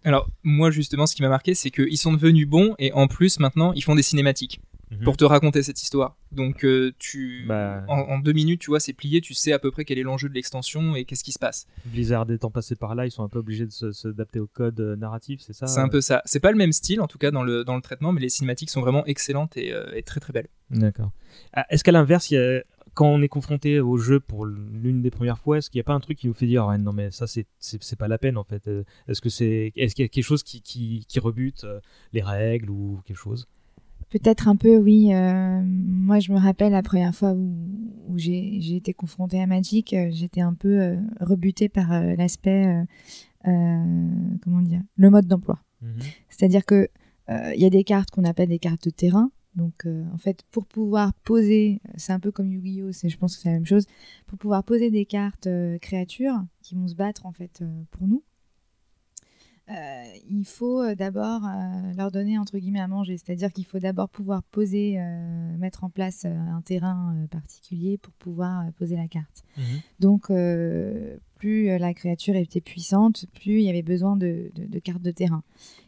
Alors, moi, justement, ce qui m'a marqué, c'est qu'ils sont devenus bons et en plus, maintenant, ils font des cinématiques Mhm. pour te raconter cette histoire. Donc, euh, tu, Bah. en, en deux minutes, tu vois, c'est plié, tu sais à peu près quel est l'enjeu de l'extension et qu'est-ce qui se passe. Blizzard étant passé par là, ils sont un peu obligés de s'adapter au code euh, narratif, c'est ça C'est un peu ça. C'est pas le même style, en tout cas, dans le, dans le traitement, mais les cinématiques sont vraiment excellentes et, euh, et très très belles. D'accord. Ah, Est-ce qu'à l'inverse, a- quand on est confronté au jeu pour l'une des premières fois, est-ce qu'il n'y a pas un truc qui nous fait dire ouais, non mais ça c'est pas la peine en fait Euh, Est-ce que c'est est-ce qu'il y a quelque chose qui qui, qui rebute euh, les règles ou quelque chose? Peut-être un peu, oui. euh, moi, je me rappelle la première fois où, où j'ai été confrontée à Magic, euh, j'étais un peu euh, rebutée par euh, l'aspect, comment dire, le mode d'emploi. C'est-à-dire que il y a des cartes qu'on appelle des cartes de terrain. Donc, en fait, pour pouvoir poser, c'est un peu comme Yu-Gi-Oh, c'est- je pense que c'est la même chose, pour pouvoir poser des cartes créatures qui vont se battre en fait pour nous. Euh, il faut euh, d'abord euh, leur donner entre guillemets à manger, c'est-à-dire qu'il faut d'abord pouvoir poser, euh, mettre en place un terrain particulier pour pouvoir poser la carte. Donc, euh, plus la créature était puissante, plus il y avait besoin de, de- de cartes de terrain.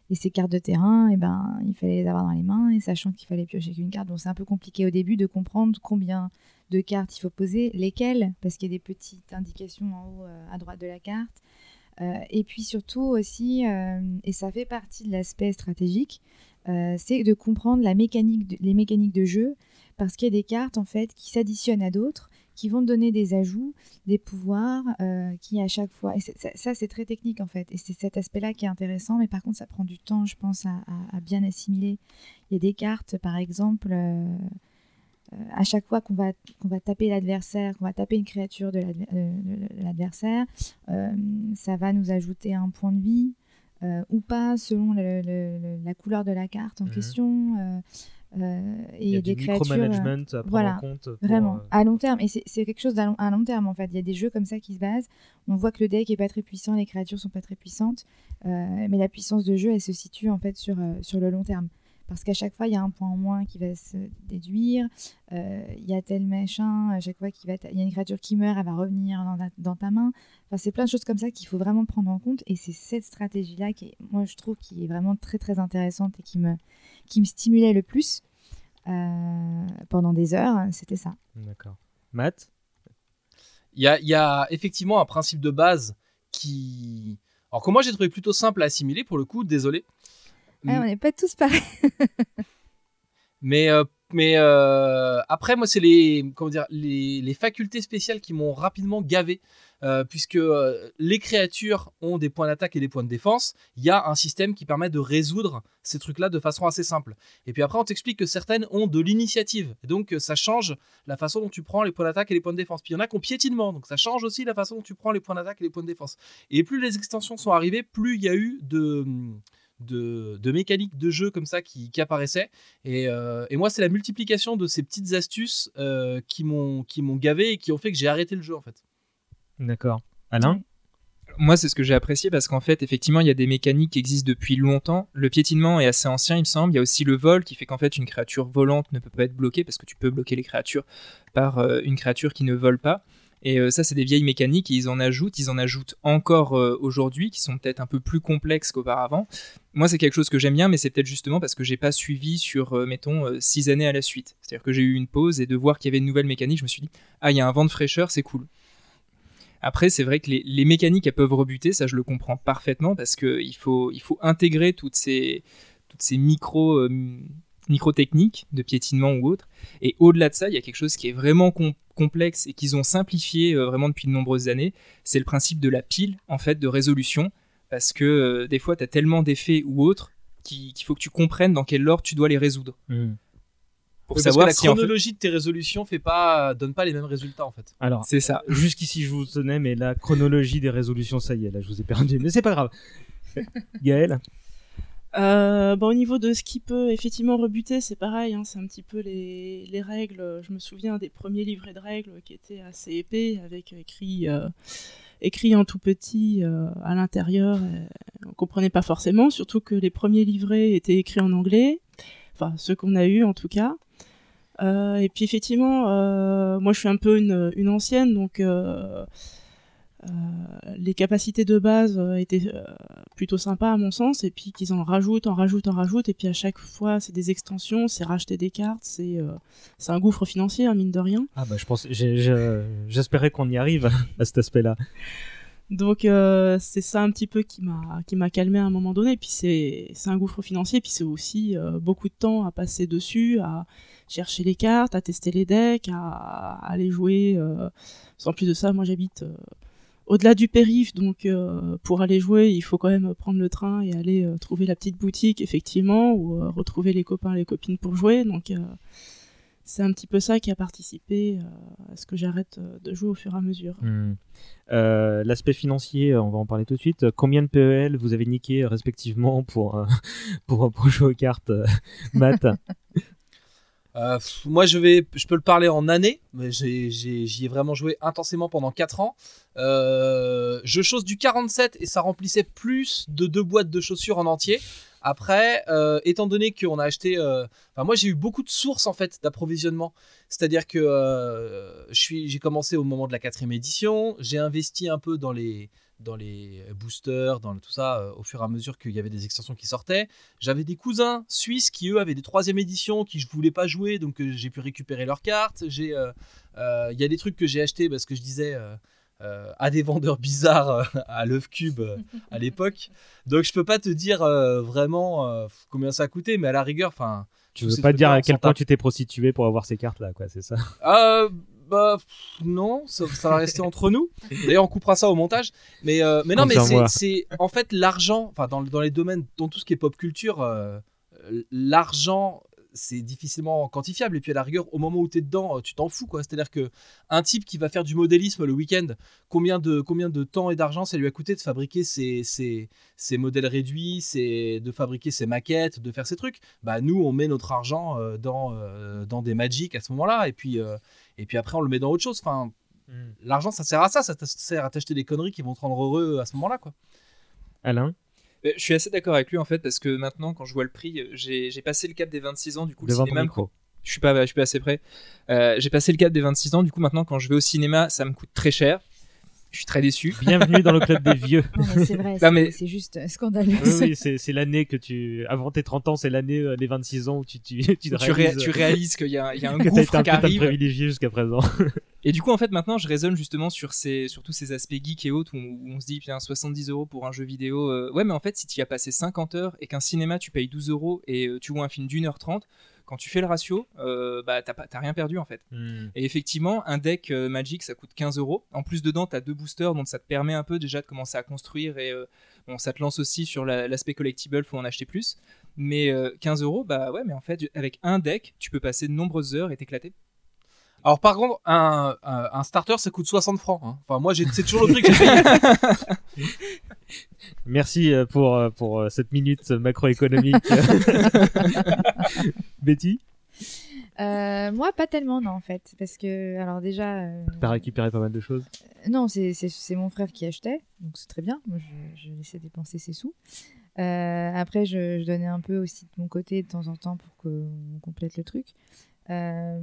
Et ces cartes de terrain, eh ben, il fallait les avoir dans les mains, et sachant qu'il fallait piocher qu'une carte, donc c'est un peu compliqué au début de comprendre combien de cartes il faut poser, lesquelles, parce qu'il y a des petites indications en haut à droite de la carte. Et puis surtout aussi, et ça fait partie de l'aspect stratégique, c'est de comprendre les mécaniques de jeu, parce qu'il y a des cartes en fait qui s'additionnent à d'autres qui vont donner des ajouts, des pouvoirs, euh, qui à chaque fois... Et ça, c'est très technique en fait. Et c'est cet aspect-là qui est intéressant, mais par contre, ça prend du temps, je pense, à, bien assimiler. Il y a des cartes, par exemple, euh, euh, à chaque fois qu'on va, qu'on va taper l'adversaire, qu'on va taper une créature de l'adversaire, ça va nous ajouter un point de vie. ou pas selon la couleur de la carte en mmh. question. Euh, et il y a des créatures. management à prendre voilà, en compte. vraiment, euh, à long terme. Et c'est quelque chose à long, terme en fait. Il y a des jeux comme ça qui se basent. On voit que le deck est pas très puissant, les créatures sont pas très puissantes, euh, mais la puissance de jeu, elle se situe en fait sur, sur le long terme. Parce qu'à chaque fois, il y a un point en moins qui va se déduire. Il y a tel machin, à chaque fois qu'il va, il y a une créature qui meurt, elle va revenir dans ta, dans ta main. Enfin, c'est plein de choses comme ça qu'il faut vraiment prendre en compte. Et c'est cette stratégie-là qui, moi, je trouve, qui est vraiment très très intéressante et qui me, qui me stimulait le plus. Euh, pendant des heures, c'était ça. D'accord. Matt? Il y a, effectivement un principe de base qui. Alors que moi j'ai trouvé plutôt simple à assimiler pour le coup, désolé. Ah, on n'est pas tous pareils. mais euh, mais euh, après moi c'est les comment dire les, les facultés spéciales qui m'ont rapidement gavé euh, puisque euh, les créatures ont des points d'attaque et des points de défense, il y a un système qui permet de résoudre ces trucs-là de façon assez simple. Et puis après, on t'explique que certaines ont de l'initiative, donc ça change la façon dont tu prends les points d'attaque et les points de défense. Puis il y en a qui ont piétinement, donc ça change aussi la façon dont tu prends les points d'attaque et les points de défense. Et plus les extensions sont arrivées, plus il y a eu de... De, mécaniques de jeu comme ça qui, apparaissaient. Euh, et, moi, c'est la multiplication de ces petites astuces qui m'ont gavé et qui ont fait que j'ai arrêté le jeu en fait. D'accord. Alain moi, c'est ce que j'ai apprécié parce qu'en fait, effectivement, il y a des mécaniques qui existent depuis longtemps. Le piétinement est assez ancien, il me semble. Il y a aussi le vol qui fait qu'en fait, une créature volante ne peut pas être bloquée parce que tu peux bloquer les créatures par euh, une créature qui ne vole pas. Et euh, ça, c'est des vieilles mécaniques et ils en ajoutent, ils en ajoutent encore euh, aujourd'hui, qui sont peut-être un peu plus complexes qu'auparavant. Moi, c'est quelque chose que j'aime bien, mais c'est peut-être justement parce que j'ai pas suivi sur, mettons, six années à la suite. C'est-à-dire que j'ai eu une pause et de voir qu'il y avait une nouvelle mécanique, je me suis dit, ah, il y a un vent de fraîcheur, c'est cool. Après, c'est vrai que les, mécaniques, elles peuvent rebuter, ça je le comprends parfaitement, parce qu'il faut, intégrer toutes ces, micro, euh, techniques de piétinement ou autre. Et au-delà de ça, il y a quelque chose qui est vraiment complexe et qu'ils ont simplifié euh, vraiment depuis de nombreuses années, c'est le principe de la pile, en fait, de résolution, parce que euh, des fois, tu as tellement d'effets ou autres qu'il faut que tu comprennes dans quel ordre tu dois les résoudre. Mmh pour savoir parce que la chronologie de tes résolutions fait pas donne pas les mêmes résultats en fait. Alors c'est ça. Jusqu'ici je vous tenais, mais la chronologie des résolutions, ça y est, là je vous ai perdu, mais c'est pas grave. Gaël. Euh, bon, au niveau de ce qui peut effectivement rebuter, c'est pareil, hein, c'est un petit peu les, les, règles. Je me souviens des premiers livrets de règles qui étaient assez épais, avec écrit, euh, écrit en tout petit euh, à l'intérieur. On comprenait pas forcément, surtout que les premiers livrets étaient écrits en anglais, enfin ceux qu'on a eu en tout cas. Euh, et puis effectivement, euh, moi je suis un peu une, une ancienne, donc euh, les capacités de base étaient plutôt sympas à mon sens, et puis qu'ils en rajoutent, en rajoutent, en rajoutent, et puis à chaque fois c'est des extensions, c'est racheter des cartes, c'est c'est un gouffre financier, hein, mine de rien. Ah bah je pense, j'espérais qu'on y arrive à cet aspect-là. Donc euh, c'est ça un petit peu qui m'a qui m'a calmé à un moment donné. Puis c'est un gouffre financier. Puis c'est aussi euh, beaucoup de temps à passer dessus, à chercher les cartes, à tester les decks, à, aller jouer. Euh. Sans plus de ça, moi j'habite au-delà du périph, donc pour aller jouer, il faut quand même prendre le train et aller trouver la petite boutique effectivement, ou retrouver les copains, les copines pour jouer. Donc c'est un petit peu ça qui a participé à ce que j'arrête de jouer au fur et à mesure. Hmm. Euh, l'aspect financier, on va en parler tout de suite. Combien de PEL vous avez niqué respectivement pour, euh, pour, pour, jouer aux cartes, euh, moi, je peux le parler en années, mais j'y ai, vraiment joué intensément pendant 4 ans. je chose du 47 et ça remplissait plus de deux boîtes de chaussures en entier. Après, euh, étant donné qu'on a acheté, euh, moi j'ai eu beaucoup de sources en fait d'approvisionnement. C'est-à-dire que euh, j'ai commencé au moment de la quatrième édition, j'ai investi un peu dans les dans les boosters, dans tout ça, euh, au fur et à mesure qu'il y avait des extensions qui sortaient. J'avais des cousins suisses qui, eux, avaient des troisième éditions qui je voulais pas jouer, donc euh, j'ai pu récupérer leurs cartes. J'ai, euh, Il y a des trucs que j'ai achetés parce que je disais euh, à des vendeurs bizarres euh, à l'œuf cube euh, à l'époque. Donc je peux pas te dire vraiment combien ça a coûté, mais à la rigueur, enfin. Tu veux pas dire à quel point tu t'es prostitué pour avoir ces cartes là, quoi, c'est ça? Euh, bah pff, non, ça, ça va rester entre nous. D'ailleurs, on coupera ça au montage. Mais euh, mais non, mais c'est- en fait l'argent. Enfin, dans, dans les domaines, dans tout ce qui est pop culture, euh, l'argent c'est difficilement quantifiable et puis à la rigueur au moment où tu es dedans euh, tu t'en fous quoi c'est à dire que un type qui va faire du modélisme le week-end combien de combien de temps et d'argent ça lui a coûté de fabriquer ses, ses, ses modèles réduits c'est de fabriquer ses maquettes de faire ses trucs? Bah nous on met notre argent dans dans des magic à ce moment là et puis et puis après on le met dans autre chose enfin l'argent ça sert à ça ça sert à t'acheter des conneries qui vont te rendre heureux à ce moment là quoi Alain Euh, Je suis assez d'accord avec lui en fait parce que maintenant quand je vois le prix, j'ai passé le cap des 26 ans du coup le Devant cinéma. micro. Je suis pas, je suis pas assez près. Euh, j'ai passé le cap des 26 ans du coup maintenant quand je vais au cinéma ça me coûte très cher. Je suis très déçu. Bienvenue dans le club des vieux. Non, mais c'est vrai, c'est mais- juste euh, scandaleux. Oui, oui, c'est l'année que tu. Avant tes 30 ans, c'est l'année euh, des 26 ans où tu, tu, tu, tu, ré- réalises, tu réalises qu'il y y a un gouffre qui putain arrive. privilégié jusqu'à présent. Et du coup, en fait, maintenant, je raisonne justement sur, ces, sur tous ces aspects geek et autres où, où on se dit, bien, 70 euros pour un jeu vidéo. euh, ouais, mais en fait, si tu y as passé 50 heures et qu'un cinéma, tu payes 12 euros et euh, tu vois un film d'une heure 30, quand tu fais le ratio, euh, bah, t'as pas- t'as rien perdu en fait. Hmm. Et effectivement, un deck euh, Magic, ça coûte 15 euros. En plus, dedans, tu as deux boosters, donc ça te permet un peu déjà de commencer à construire et euh, bon, ça te lance aussi sur la- l'aspect collectible, faut en acheter plus. Mais euh, 15 euros, bah ouais, mais en fait, avec un deck, tu peux passer de nombreuses heures et t'éclater. Alors par contre un, un, un starter ça coûte 60 francs hein. enfin moi j'ai- c'est toujours le prix que j'ai payé Merci euh, pour, euh, pour euh, cette minute macroéconomique. Betty, Euh, moi, pas tellement, non, en fait. Parce que, alors déjà. euh, t'as récupéré pas mal de choses? Non, c'est- c'est c'est mon frère qui achetait, donc c'est très bien. Moi, je, je laissais dépenser ses sous. Euh, après, je, je donnais un peu aussi de mon côté de temps en temps pour qu'on complète le truc. Euh,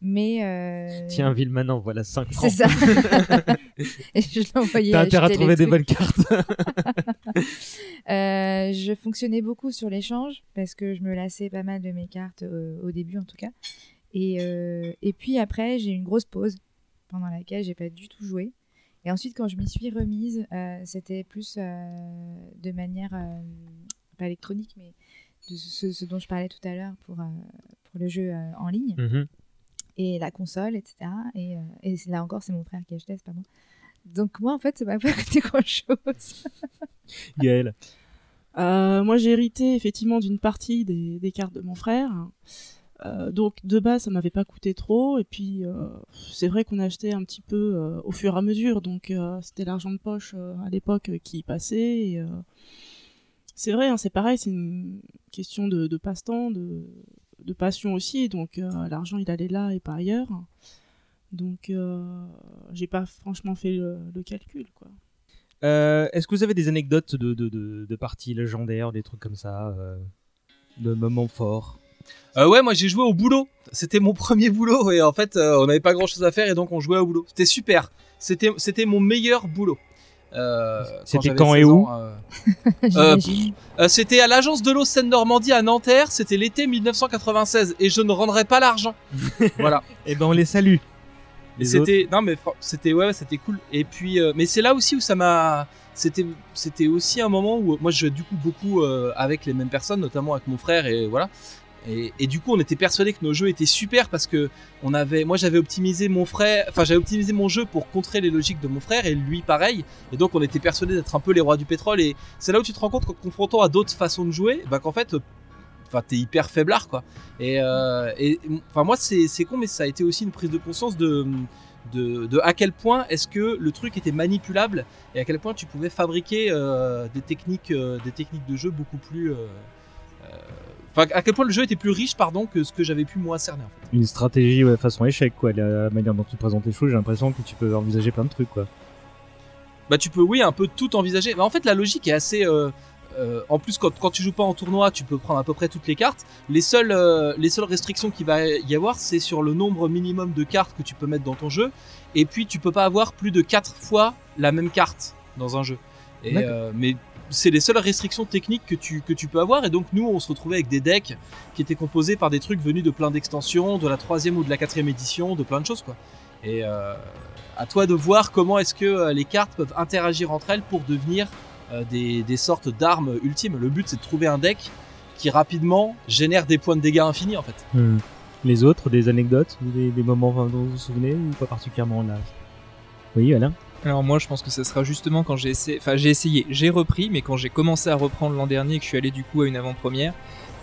mais. euh, Tiens, Villeman, voilà 5 francs. C'est ça. Et je l'envoyais T'as intérêt à trouver des bonnes cartes. Euh, je fonctionnais beaucoup sur l'échange parce que je me lassais pas mal de mes cartes euh, au début en tout cas. Et, et puis après, j'ai eu une grosse pause pendant laquelle j'ai pas du tout joué. Et ensuite, quand je m'y suis remise, c'était plus de manière pas électronique, mais de ce, ce dont je parlais tout à l'heure pour, euh, pour le jeu euh, en ligne Mhm. et la console, etc. Et, euh, et là encore, c'est mon frère qui achetait, c'est pas moi. Donc moi, en fait, ça m'a pas coûté grand-chose. Gaël. Euh, moi, j'ai hérité effectivement d'une partie des, des cartes de mon frère. Euh, donc, de base, ça m'avait pas coûté trop. Et puis, euh, c'est vrai qu'on achetait un petit peu euh, au fur et à mesure. Donc, euh, c'était l'argent de poche euh, à l'époque euh, qui passait. Et, euh, c'est vrai, hein, c'est pareil, c'est une question de, de passe-temps, de, de passion aussi. Donc, euh, l'argent, il allait là et pas ailleurs. Donc, euh, j'ai pas franchement fait le, le calcul, quoi. Euh, Est-ce que vous avez des anecdotes de, de, de, de parties légendaires, des trucs comme ça, euh, de moments forts? Euh, ouais, moi j'ai joué au boulot. C'était mon premier boulot et en fait euh, on n'avait pas grand chose à faire et donc on jouait au boulot. C'était super. C'était c'était mon meilleur boulot. Euh, C'était quand et 16 où euh, euh, euh, C'était à l'agence de l'eau Seine-Normandie à Nanterre. C'était l'été 1996 et je ne rendrai pas l'argent. voilà. Eh ben on les salue. Et Les c'était non mais c'était ouais c'était cool et puis euh, mais c'est là aussi où ça m'a c'était c'était aussi un moment où moi je jouais du coup beaucoup euh, avec les mêmes personnes notamment avec mon frère et voilà et, du coup on était persuadés que nos jeux étaient super parce que on avait moi j'avais optimisé mon frère enfin j'avais optimisé mon jeu pour contrer les logiques de mon frère et lui pareil. Et donc on était persuadés d'être un peu les rois du pétrole. Et c'est là où tu te rends compte qu'en confrontant à d'autres façons de jouer bah qu'en fait enfin t'es hyper faiblard quoi. Et euh, enfin moi c'est con mais ça a été aussi une prise de conscience de à quel point est-ce que le truc était manipulable et à quel point tu pouvais fabriquer euh, des techniques euh, des techniques de jeu beaucoup plus enfin à quel point le jeu était plus riche pardon que ce que j'avais pu moi cerner en fait. Une stratégie ouais, façon échec, quoi. La manière dont tu présentes les choses, j'ai l'impression que tu peux envisager plein de trucs, quoi. bah tu peux oui un peu tout envisager bah, en fait la logique est assez euh, euh, en plus quand, quand tu joues pas en tournoi tu peux prendre à peu près toutes les cartes les seules euh, les seules restrictions qu'il va y avoir c'est sur le nombre minimum de cartes que tu peux mettre dans ton jeu et puis tu peux pas avoir plus de 4 fois la même carte dans un jeu. Et, mais c'est les seules restrictions techniques que tu, que tu peux avoir. Et donc, nous, on se retrouvait avec des decks qui étaient composés par des trucs venus de plein d'extensions, de la troisième ou de la quatrième édition, de plein de choses, quoi. Et euh, à toi de voir comment est-ce que euh, les cartes peuvent interagir entre elles pour devenir euh, des, des sortes d'armes ultimes. Le but, c'est de trouver un deck qui rapidement génère des points de dégâts infinis, en fait. Hmm. Les autres, des anecdotes des moments dont vous vous souvenez ou pas particulièrement là? Oui, Alain? Alors moi, je pense que ce sera justement quand j'ai essayé, enfin j'ai essayé, j'ai repris, mais quand j'ai commencé à reprendre l'an dernier, et que je suis allé du coup à une avant-première,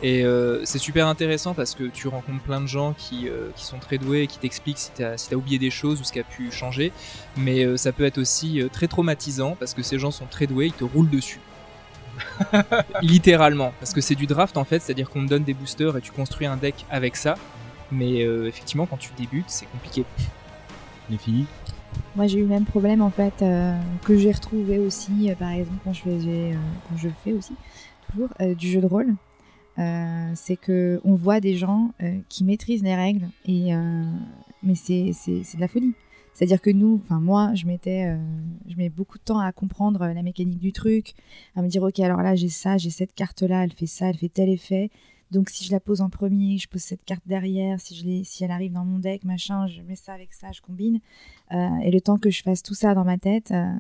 et euh, c'est super intéressant parce que tu rencontres plein de gens qui, euh, qui sont très doués et qui t'expliquent si t'as si oublié des choses ou ce qui a pu changer, mais euh, ça peut être aussi très traumatisant parce que ces gens sont très doués, ils te roulent dessus. Littéralement, parce que c'est du draft en fait, c'est-à-dire qu'on te donne des boosters et tu construis un deck avec ça, mais effectivement quand tu débutes, c'est compliqué. Les filles Moi, j'ai eu le même problème en fait euh, que j'ai retrouvé aussi, euh, par exemple quand je faisais, euh, quand je fais aussi toujours du jeu de rôle. C'est que on voit des gens qui maîtrisent les règles et mais c'est de la folie. C'est-à-dire que nous, enfin moi, je mettais, je mets beaucoup de temps à comprendre la mécanique du truc, à me dire ok alors là j'ai ça, j'ai cette carte là, elle fait ça, elle fait tel effet. Donc si je la pose en premier, je pose cette carte derrière, si je si elle arrive dans mon deck, machin, je mets ça avec ça, je combine. Euh, et le temps que je fasse tout ça dans ma tête, euh,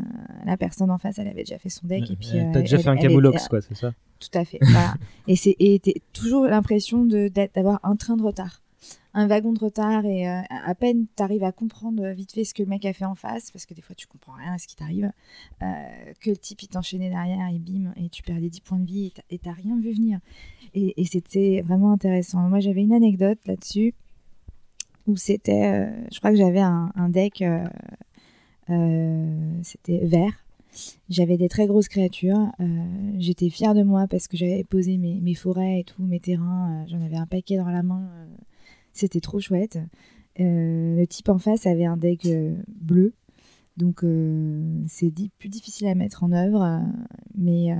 la personne en face, elle avait déjà fait son deck. et puis, Euh, T'as déjà elle- fait un Camoulox, quoi, c'est ça? Tout à fait. voilà. Et c'est toujours l'impression d'avoir un train de retard, un wagon de retard, et euh, à peine t'arrives à comprendre vite fait ce que le mec a fait en face, parce que des fois tu comprends rien à ce qui t'arrive, euh, que le type il t'enchaînait derrière et bim, et tu perdais 10 points de vie et t'as- rien vu venir. Et, c'était vraiment intéressant. Moi j'avais une anecdote là-dessus où c'était, euh, je crois que j'avais un, deck, euh, euh, c'était vert. J'avais des très grosses créatures. euh, J'étais fière de moi parce que j'avais posé mes, forêts et tout, mes terrains. euh, J'en avais un paquet dans la main. euh, C'était trop chouette. Euh, le type en face avait un deck euh, bleu. Donc euh, c'est plus difficile à mettre en œuvre. mais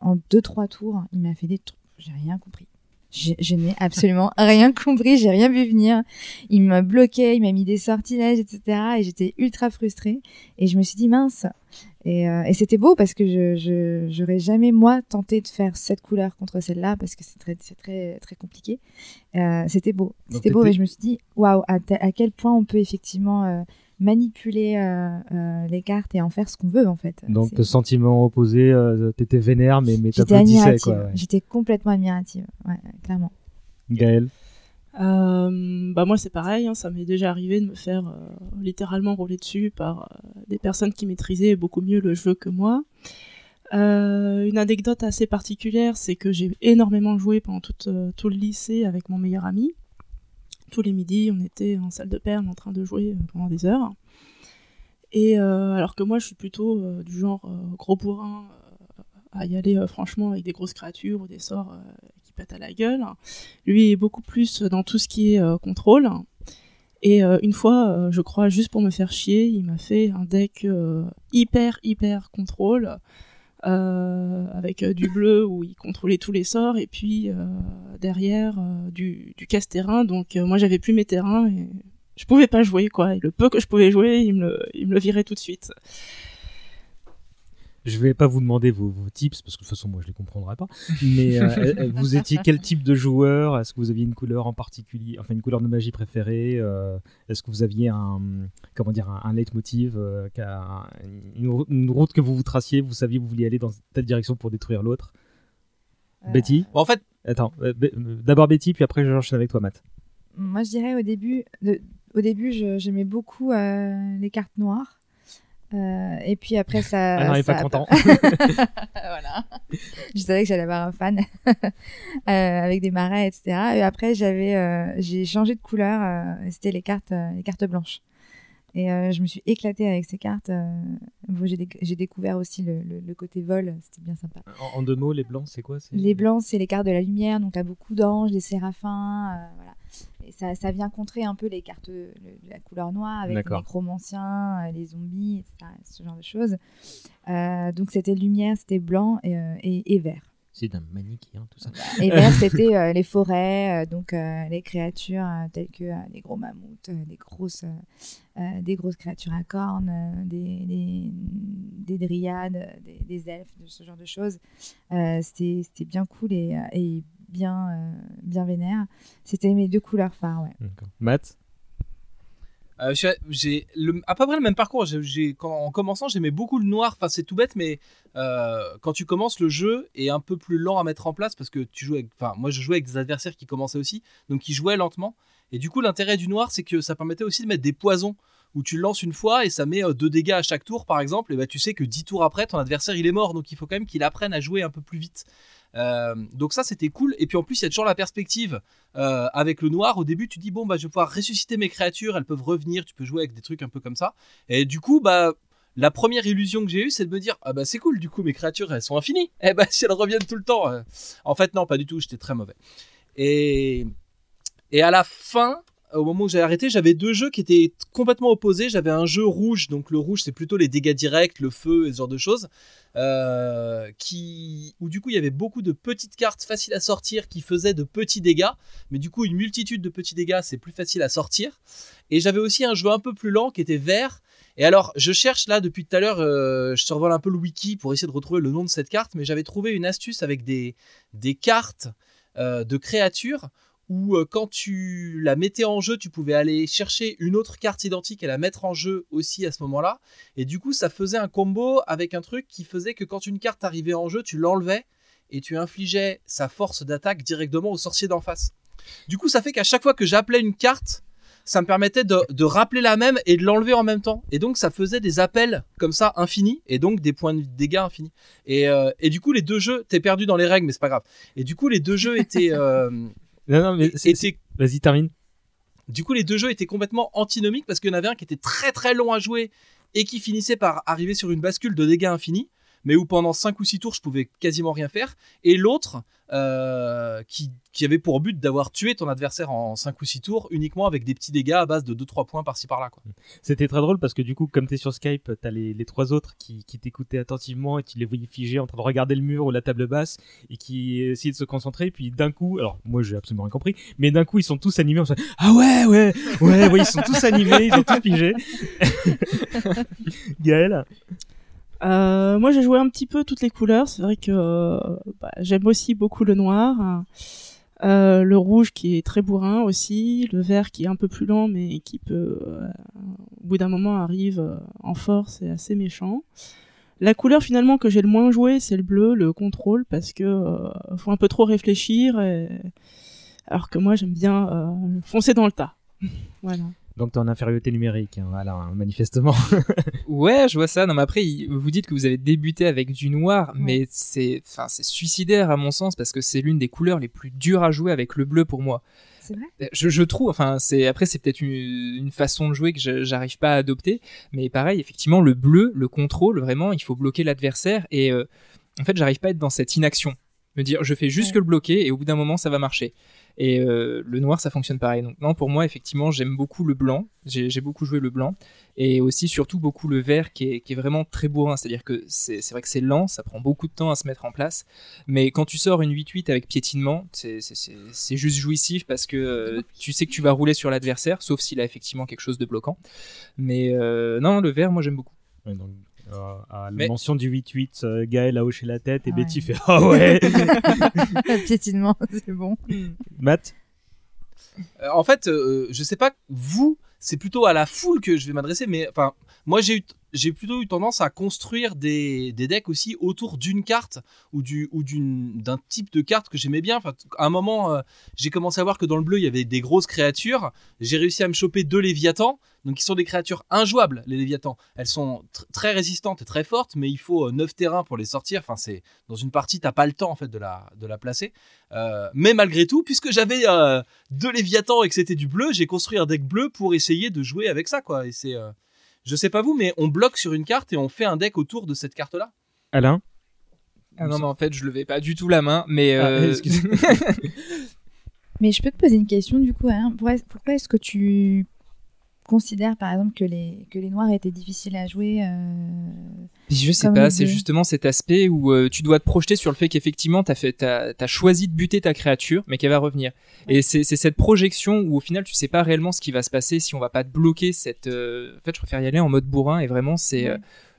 en 2-3 tours, il m'a fait des trucs. J'ai rien compris. Je, je n'ai absolument rien compris, j'ai rien vu venir. Il m'a bloqué, il m'a mis des sortilèges, etc. Et j'étais ultra frustrée. Et je me suis dit, mince. Et, euh, et c'était beau parce que je j'aurais jamais, moi, tenté de faire cette couleur contre celle-là parce que c'est très, très, très compliqué. Euh, c'était beau. C'était beau, mais je me suis dit, waouh, à, à quel point on peut effectivement euh, manipuler les cartes et en faire ce qu'on veut, en fait. Donc, sentiment opposé, t'étais vénère, mais, mais t'applaudissais, quoi. ouais. J'étais complètement admirative. Ouais, clairement. Gaël Euh, bah moi c'est pareil, hein, ça m'est déjà arrivé de me faire euh, littéralement rouler dessus par euh, des personnes qui maîtrisaient beaucoup mieux le jeu que moi. Une anecdote assez particulière, c'est que j'ai énormément joué pendant tout, le lycée avec mon meilleur ami. Tous les midis, on était en salle de perles en train de jouer pendant des heures. Et alors que moi, je suis plutôt du genre gros bourrin à y aller franchement avec des grosses créatures ou des sorts pètent à la gueule. Lui est beaucoup plus dans tout ce qui est euh, contrôle. Et euh, une fois, euh, je crois, juste pour me faire chier, il m'a fait un deck hyper, hyper contrôle, avec du bleu où il contrôlait tous les sorts, et puis derrière du, du casse-terrain. Donc moi, j'avais plus mes terrains et je pouvais pas jouer, quoi. Et le peu que je pouvais jouer, il me il me le virait tout de suite. Je vais pas vous demander vos, vos tips parce que de toute façon moi je les comprendrai pas. Mais euh, vous étiez quel type de joueur? Est-ce que vous aviez une couleur en particulier, enfin une couleur de magie préférée Euh, Est-ce que vous aviez un comment dire un, un leitmotiv, euh, une, rou- une route que vous vous traciez, vous saviez que vous vouliez aller dans telle direction pour détruire l'autre? Euh, Betty? En fait, attends, d'abord Betty puis après j'enchaîne avec toi Matt. Moi, je dirais au début, de- au début, je- j'aimais beaucoup euh, les cartes noires. Euh, et puis après, ça. Ah non, il est ça pas content. voilà. Je savais que j'allais avoir un fan euh, avec des marais, etc. Et après, j'avais, euh, j'ai changé de couleur. euh, C'était les cartes, euh, les cartes blanches. Et euh, je me suis éclatée avec ces cartes. euh, bon, j'ai, déc- j'ai découvert aussi le, le- le côté vol. C'était bien sympa. En, en deux mots, les blancs c'est quoi? C'est- Les blancs, c'est les cartes de la lumière, donc à beaucoup d'anges, des séraphins, euh, voilà. Et ça, ça vient contrer un peu les cartes de la couleur noire avec les nécromanciens, euh, les zombies, etc., ce genre de choses. Euh, donc c'était lumière, c'était blanc et, euh, et- et vert. C'est d'un manichéen, tout ça. Et vert, c'était euh, les forêts, donc euh, les créatures telles que des gros mammouths, des, grosses, des grosses créatures à cornes, des, des, des dryades, des, des elfes, ce genre de choses. C'était bien cool et, et bien, euh, bien vénère. C'était mes deux couleurs phares, ouais. Matt Euh, j'ai à peu près le même parcours. Quand- en commençant, j'aimais beaucoup le noir. Enfin, c'est tout bête, mais euh, quand tu commences, le jeu est un peu plus lent à mettre en place parce que tu joues avec. Enfin, moi, je jouais avec des adversaires qui commençaient aussi, donc qui jouaient lentement. Et du coup, l'intérêt du noir, c'est que ça permettait aussi de mettre des poisons où tu le lances une fois et ça met 2 dégâts à chaque tour, par exemple. Et bah, tu sais que 10 tours après, ton adversaire il est mort, donc il faut quand même qu'il apprenne à jouer un peu plus vite. Euh, donc ça c'était cool. Et puis en plus il y a toujours la perspective euh, avec le noir. Au début tu dis bon bah je vais pouvoir ressusciter mes créatures. Elles peuvent revenir. Tu peux jouer avec des trucs un peu comme ça. Et du coup bah la première illusion que j'ai eue c'est de me dire ah bah c'est cool. Du coup mes créatures elles sont infinies. Et bah si elles reviennent tout le temps euh, en fait non pas du tout. J'étais très mauvais. Et et à la fin au moment où j'ai arrêté, j'avais deux jeux qui étaient complètement opposés. J'avais un jeu rouge, donc le rouge c'est plutôt les dégâts directs, le feu et ce genre de choses, euh, qui où du coup il y avait beaucoup de petites cartes faciles à sortir qui faisaient de petits dégâts, mais du coup une multitude de petits dégâts c'est plus facile à sortir. Et j'avais aussi un jeu un peu plus lent qui était vert. Et alors je cherche là depuis tout à l'heure, euh, je survole un peu le wiki pour essayer de retrouver le nom de cette carte, mais j'avais trouvé une astuce avec des des cartes euh, de créatures où euh, quand tu la mettais en jeu, tu pouvais aller chercher une autre carte identique et la mettre en jeu aussi à ce moment-là. Et du coup, ça faisait un combo avec un truc qui faisait que quand une carte arrivait en jeu, tu l'enlevais et tu infligeais sa force d'attaque directement au sorcier d'en face. Du coup, ça fait qu'à chaque fois que j'appelais une carte, ça me permettait de, rappeler la même et de l'enlever en même temps. Et donc, ça faisait des appels comme ça infinis et donc des points de dégâts infinis. Et, euh, du coup, les deux jeux, t'es perdu dans les règles, mais c'est pas grave. Et du coup, les deux jeux étaient. euh, Non, non, mais c'est- Vas-y, termine. du coup, les deux jeux étaient complètement antinomiques parce qu'il y en avait un qui était très très long à jouer et qui finissait par arriver sur une bascule de dégâts infinis, mais où pendant 5 ou 6 tours je pouvais quasiment rien faire, et l'autre euh, qui, qui avait pour but d'avoir tué ton adversaire en 5 ou 6 tours uniquement avec des petits dégâts à base de 2-3 points par-ci par-là. C'était très drôle parce que du coup, comme t'es sur Skype, t'as les, les trois autres qui, qui t'écoutaient attentivement et tu les voyais figés en train de regarder le mur ou la table basse et qui essayaient de se concentrer. Puis d'un coup, alors moi j'ai absolument rien compris, mais d'un coup ils sont tous animés. On se dit, ah ouais, ouais, ouais, ouais, ils sont tous animés, ils sont tous figés. Gaël? Euh, moi, j'ai joué un petit peu toutes les couleurs. C'est vrai que euh, bah, j'aime aussi beaucoup le noir. Euh, le rouge qui est très bourrin aussi, le vert qui est un peu plus lent mais qui peut, euh, au bout d'un moment, arrive en force et assez méchant. La couleur finalement que j'ai le moins joué, c'est le bleu, le contrôle, parce que faut un peu trop réfléchir, et... alors que moi j'aime bien foncer dans le tas. voilà. Donc t'es en infériorité numérique, hein, voilà, hein, manifestement. Ouais, je vois ça. Non, mais après, vous dites que vous avez débuté avec du noir, mais c'est, enfin, c'est suicidaire à mon sens parce que c'est l'une des couleurs les plus dures à jouer avec le bleu pour moi. C'est vrai Je, je trouve, enfin, c'est après c'est peut-être une, une façon de jouer que j'arrive pas à adopter, mais pareil, effectivement, le bleu, le contrôle, vraiment, il faut bloquer l'adversaire et euh, en fait, j'arrive pas à être dans cette inaction, me dire je fais juste Ouais. que le bloquer et au bout d'un moment ça va marcher. Et euh, le noir, ça fonctionne pareil. Donc non, pour moi, effectivement, j'aime beaucoup le blanc. J'ai beaucoup joué le blanc et aussi surtout beaucoup le vert qui est, qui est vraiment très bourrin. C'est-à-dire que c'est c'est vrai que c'est lent, ça prend beaucoup de temps à se mettre en place. Mais quand tu sors une 8-8 avec piétinement, c'est- c'est c'est- c'est juste jouissif parce que euh, tu sais que tu vas rouler sur l'adversaire, sauf s'il a effectivement quelque chose de bloquant. Mais euh, non, le vert, moi j'aime beaucoup. Ouais, donc, euh, à la Mais- mention du 8-8, euh, Gaël a hoché la tête et Ouais. Betty fait Ah ouais Piétinement, c'est bon. Matt Euh, en fait, euh, je sais pas, vous, c'est plutôt à la foule que je vais m'adresser, mais enfin, moi j'ai eu j'ai plutôt eu tendance à construire des, decks aussi autour d'une carte ou d'un type de carte que j'aimais bien. Enfin, à un moment, euh, j'ai commencé à voir que dans le bleu il y avait des grosses créatures. J'ai réussi à me choper deux léviathans, donc qui sont des créatures injouables. Les léviathans, elles sont tr- très résistantes et très fortes, mais il faut 9 terrains pour les sortir. Enfin, c'est dans une partie t'as pas le temps en fait de la placer. Euh, mais malgré tout, puisque j'avais euh, deux léviathans et que c'était du bleu, j'ai construit un deck bleu pour essayer de jouer avec ça quoi. Et c'est euh, je sais pas vous, mais on bloque sur une carte et on fait un deck autour de cette carte-là. Alain Ah non, mais en fait, je levais pas du tout la main, mais Ah, euh, Mais je peux te poser une question du coup, pourquoi est-ce que tu considères par exemple que les, que les noirs étaient difficiles à jouer euh, Je sais pas, c'est justement cet aspect où euh, tu dois te projeter sur le fait qu'effectivement fait, t'as, t'as choisi de buter ta créature, mais qu'elle va revenir. Et c'est, cette projection où au final tu sais pas réellement ce qui va se passer si on va pas te bloquer cette. euh, En fait, je préfère y aller en mode bourrin et vraiment c'est.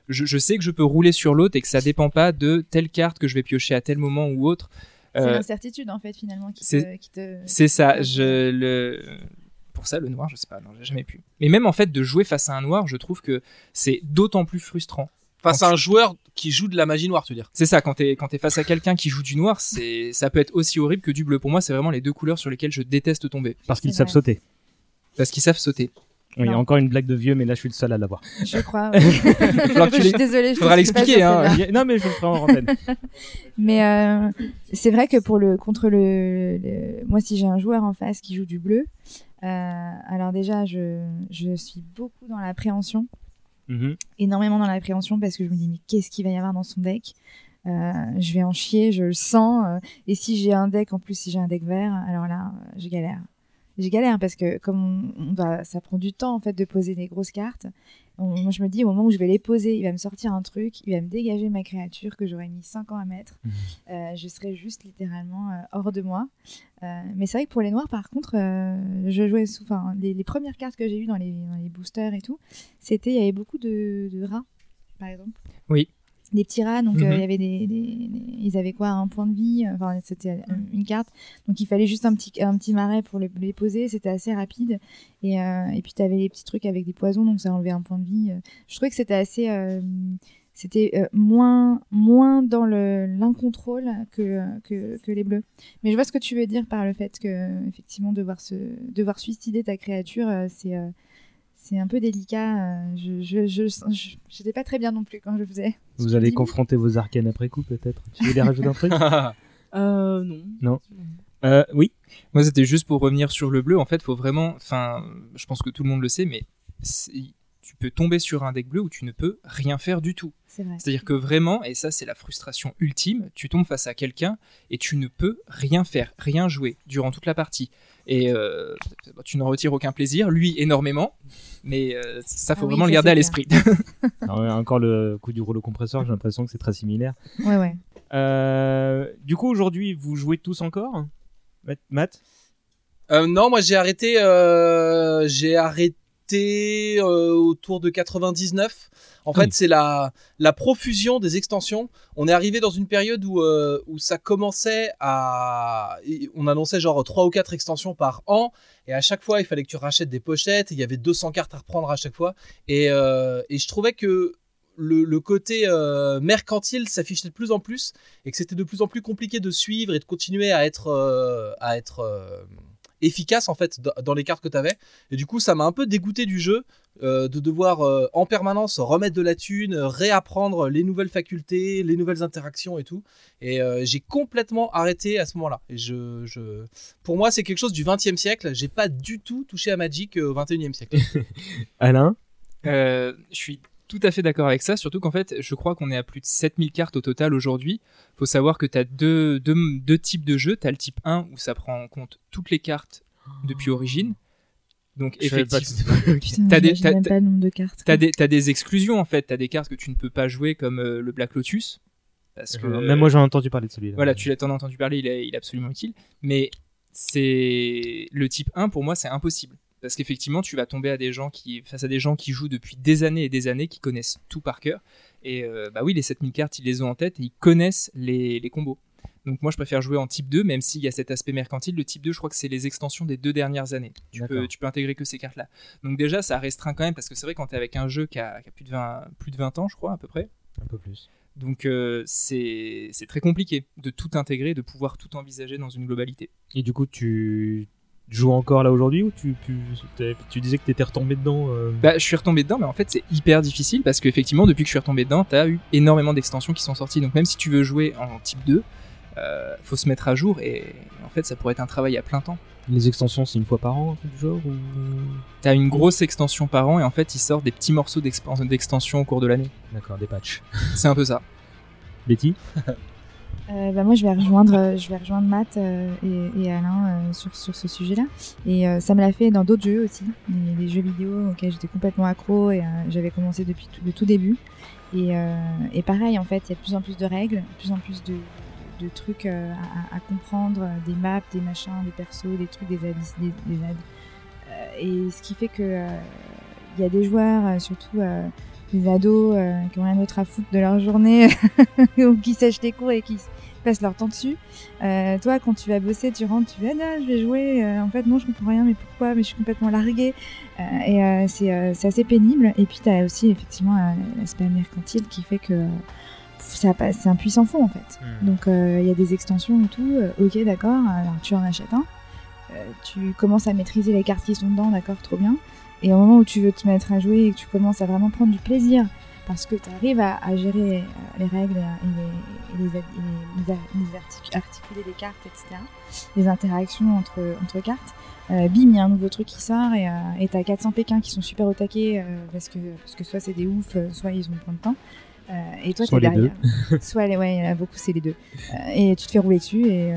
je, je sais que je peux rouler sur l'autre et que ça dépend pas de telle carte que je vais piocher à tel moment ou autre. C'est l'incertitude en fait finalement qui c'est te, qui te- c'est ça. Je le pour ça le noir, je sais pas, non, j'ai jamais pu. Mais même en fait de jouer face à un noir, je trouve que c'est d'autant plus frustrant. Face à un tu- joueur qui joue de la magie noire, tu veux dire. C'est ça, quand t'es quand t'es face à quelqu'un qui joue du noir, c'est ça peut être aussi horrible que du bleu. Pour moi, c'est vraiment les deux couleurs sur lesquelles je déteste tomber. Parce qu'ils savent sauter. Parce qu'ils savent sauter. Oui, il y a encore une blague de vieux, mais là je suis le seul à l'avoir. Je crois. ouais. Je suis désolée. je Faudra l'expliquer, hein. Non, mais je le ferai en antenne. Mais euh, c'est vrai que pour le contre le, le- moi si j'ai un joueur en face qui joue du bleu, euh, alors déjà je, je suis beaucoup dans l'appréhension, Mhm. énormément dans l'appréhension parce que je me dis mais qu'est-ce qu'il va y avoir dans son deck Euh, Je vais en chier, je le sens. euh, et si j'ai un deck en plus si j'ai un deck vert, alors là euh, je galère. Je galère parce que comme on, on va, ça prend du temps en fait de poser des grosses cartes. On- moi je me dis au moment où je vais les poser, il va me sortir un truc, il va me dégager ma créature que j'aurais mis 5 ans à mettre. Euh, je serais juste littéralement euh, hors de moi. Euh, mais c'est vrai que pour les noirs, par contre, je jouais sous. Les, les premières cartes que j'ai eues dans les, dans les boosters et tout, c'était. Il y avait beaucoup de, de rats, par exemple. Oui. Des petits rats, donc euh, Mhm. il y avait des, des- des- Ils avaient quoi Un point de vie Enfin, c'était euh, une carte. Donc il fallait juste un petit, un petit marais pour les, les poser. C'était assez rapide. Et, euh, et puis tu avais les petits trucs avec des poisons, donc ça enlevait un point de vie. Je trouvais que c'était assez. euh, c'était euh, moins, moins dans le- l'incontrôle que, que, que les bleus. Mais je vois ce que tu veux dire par le fait que, effectivement, devoir, se, devoir suicider ta créature, euh, c'est euh, c'est un peu délicat. euh, Je je, je, je- j'étais pas très bien non plus quand je faisais. Vous allez confronter vos arcanes après coup, peut-être. Tu veux les rajouter un truc Euh, non. Non. Euh, oui. Moi, c'était juste pour revenir sur le bleu. En fait, faut vraiment. Enfin, je pense que tout le monde le sait, mais tu peux tomber sur un deck bleu où tu ne peux rien faire du tout. C'est vrai. C'est-à-dire que vraiment, et ça c'est la frustration ultime, tu tombes face à quelqu'un et tu ne peux rien faire, rien jouer durant toute la partie. Et euh, tu n'en retires aucun plaisir, lui énormément, mais euh, ça faut Ah oui, vraiment ça, le garder à l'esprit. Ouais, encore le coup du rouleau compresseur, j'ai l'impression que c'est très similaire. Ouais, ouais. Euh, du coup, aujourd'hui, vous jouez tous encore Matt- Matt? Euh, non, moi j'ai arrêté, euh, j'ai arrêté euh, autour de 99. En Ah fait, oui. c'est la la profusion des extensions. On est arrivé dans une période où euh, où ça commençait à, on annonçait genre trois ou quatre extensions par an, et à chaque fois il fallait que tu rachètes des pochettes. et Il y avait 200 cartes à reprendre à chaque fois, et euh, et je trouvais que le, le côté euh, mercantile s'affichait de plus en plus et que c'était de plus en plus compliqué de suivre et de continuer à être euh, à être euh, efficace en fait dans- les cartes que tu avais et du coup ça m'a un peu dégoûté du jeu euh, de devoir euh, en permanence remettre de la thune réapprendre les nouvelles facultés les nouvelles interactions et tout. Et euh, j'ai complètement arrêté à ce moment là et je, je... pour moi c'est quelque chose du 20 e siècle. J'ai pas du tout touché à Magic au 21 e siècle. Alain? Euh, je suis tout à fait d'accord avec ça, surtout qu'en fait, je crois qu'on est à plus de 7000 cartes au total aujourd'hui. faut savoir que tu as deux, deux, deux types de jeux. Tu as le type 1 où ça prend en compte toutes les cartes depuis origine. Donc Je effectivement, t'as des, de cartes. t'as des, exclusions en fait. T'as des cartes que tu ne peux pas jouer comme euh, le Black Lotus. Parce que, Euh, Même moi, j'en ai entendu parler de celui-là. Voilà, tu l'as t'en as entendu parler, il est, il est absolument utile. Mais c'est le type 1 pour moi, c'est impossible. Parce qu'effectivement, tu vas tomber à des gens qui, face à des gens qui jouent depuis des années et des années, qui connaissent tout par cœur. Et euh, bah oui, les 7000 cartes, ils les ont en tête et ils connaissent les, les combos. Donc moi, je préfère jouer en type 2, même s'il y a cet aspect mercantile. Le type 2, je crois que c'est les extensions des deux dernières années. Tu peux, D'accord. tu peux intégrer que ces cartes-là. Donc déjà, ça restreint quand même, parce que c'est vrai quand tu es avec un jeu qui a, qui a plus, de 20, plus de 20 ans, je crois, à peu près. Un peu plus. Donc euh, c'est très compliqué de tout intégrer, de pouvoir tout envisager dans une globalité. Et du coup, tu joues encore là aujourd'hui ou tu, tu, tu disais que t'étais retombé dedans euh, Bah, je suis retombé dedans, mais en fait c'est hyper difficile parce qu'effectivement depuis que je suis retombé dedans, t'as eu énormément d'extensions qui sont sorties. Donc même si tu veux jouer en type 2, euh, faut se mettre à jour et en fait ça pourrait être un travail à plein temps. Les extensions, c'est une fois par an, du genre ou... T'as une grosse extension par an et en fait ils sortent des petits morceaux d'expan- d'extension au cours de l'année. D'accord, des patchs. C'est un peu ça. Betty? Euh, bah, moi, je vais rejoindre, je vais rejoindre Matt euh, et, Alain euh, sur, sur ce sujet-là. Et ça me l'a fait dans d'autres jeux aussi, des, jeux vidéo auxquels j'étais complètement accro et j'avais commencé depuis tout, le tout début. Et, et pareil, en fait, il y a de plus en plus de règles, de plus en plus de, de trucs à, comprendre, des maps, des machins, des persos, des trucs, des aides. Des, des et ce qui fait que il y a des joueurs, surtout des ados, euh, qui ont rien d'autre à foutre de leur journée, ou qui sèchent les cours et qui passent leur temps dessus. Euh, toi, quand tu vas bosser, tu rentres, tu vas, ah, je vais jouer. Euh, en fait, non, je comprends rien, mais pourquoi? Mais je suis complètement larguée. Euh, et euh, c'est euh, c'est assez pénible. Et puis, tu as aussi effectivement l'aspect mercantile qui fait que ça passe- c'est un puissant fond en fait. Donc, euh, il y a des extensions et tout. Ok, d'accord. Alors, tu en achètes un. Euh, tu commences à maîtriser les cartes qui sont dedans, d'accord, trop bien. Et au moment où tu veux te mettre à jouer et que tu commences à vraiment prendre du plaisir parce que tu arrives à, à gérer euh, les règles et, les, et les, et les- les artic- articuler les cartes, etc. Les interactions entre, entre cartes. Euh, bim, il y a un nouveau truc qui sort et euh, t'as 400 Pékins qui sont super au taquet euh, parce, que, parce que soit c'est des oufs, soit ils ont plein de temps. Et toi, t'es derrière. soit les, ouais, il y en a beaucoup, c'est les deux. Et tu te fais rouler dessus et,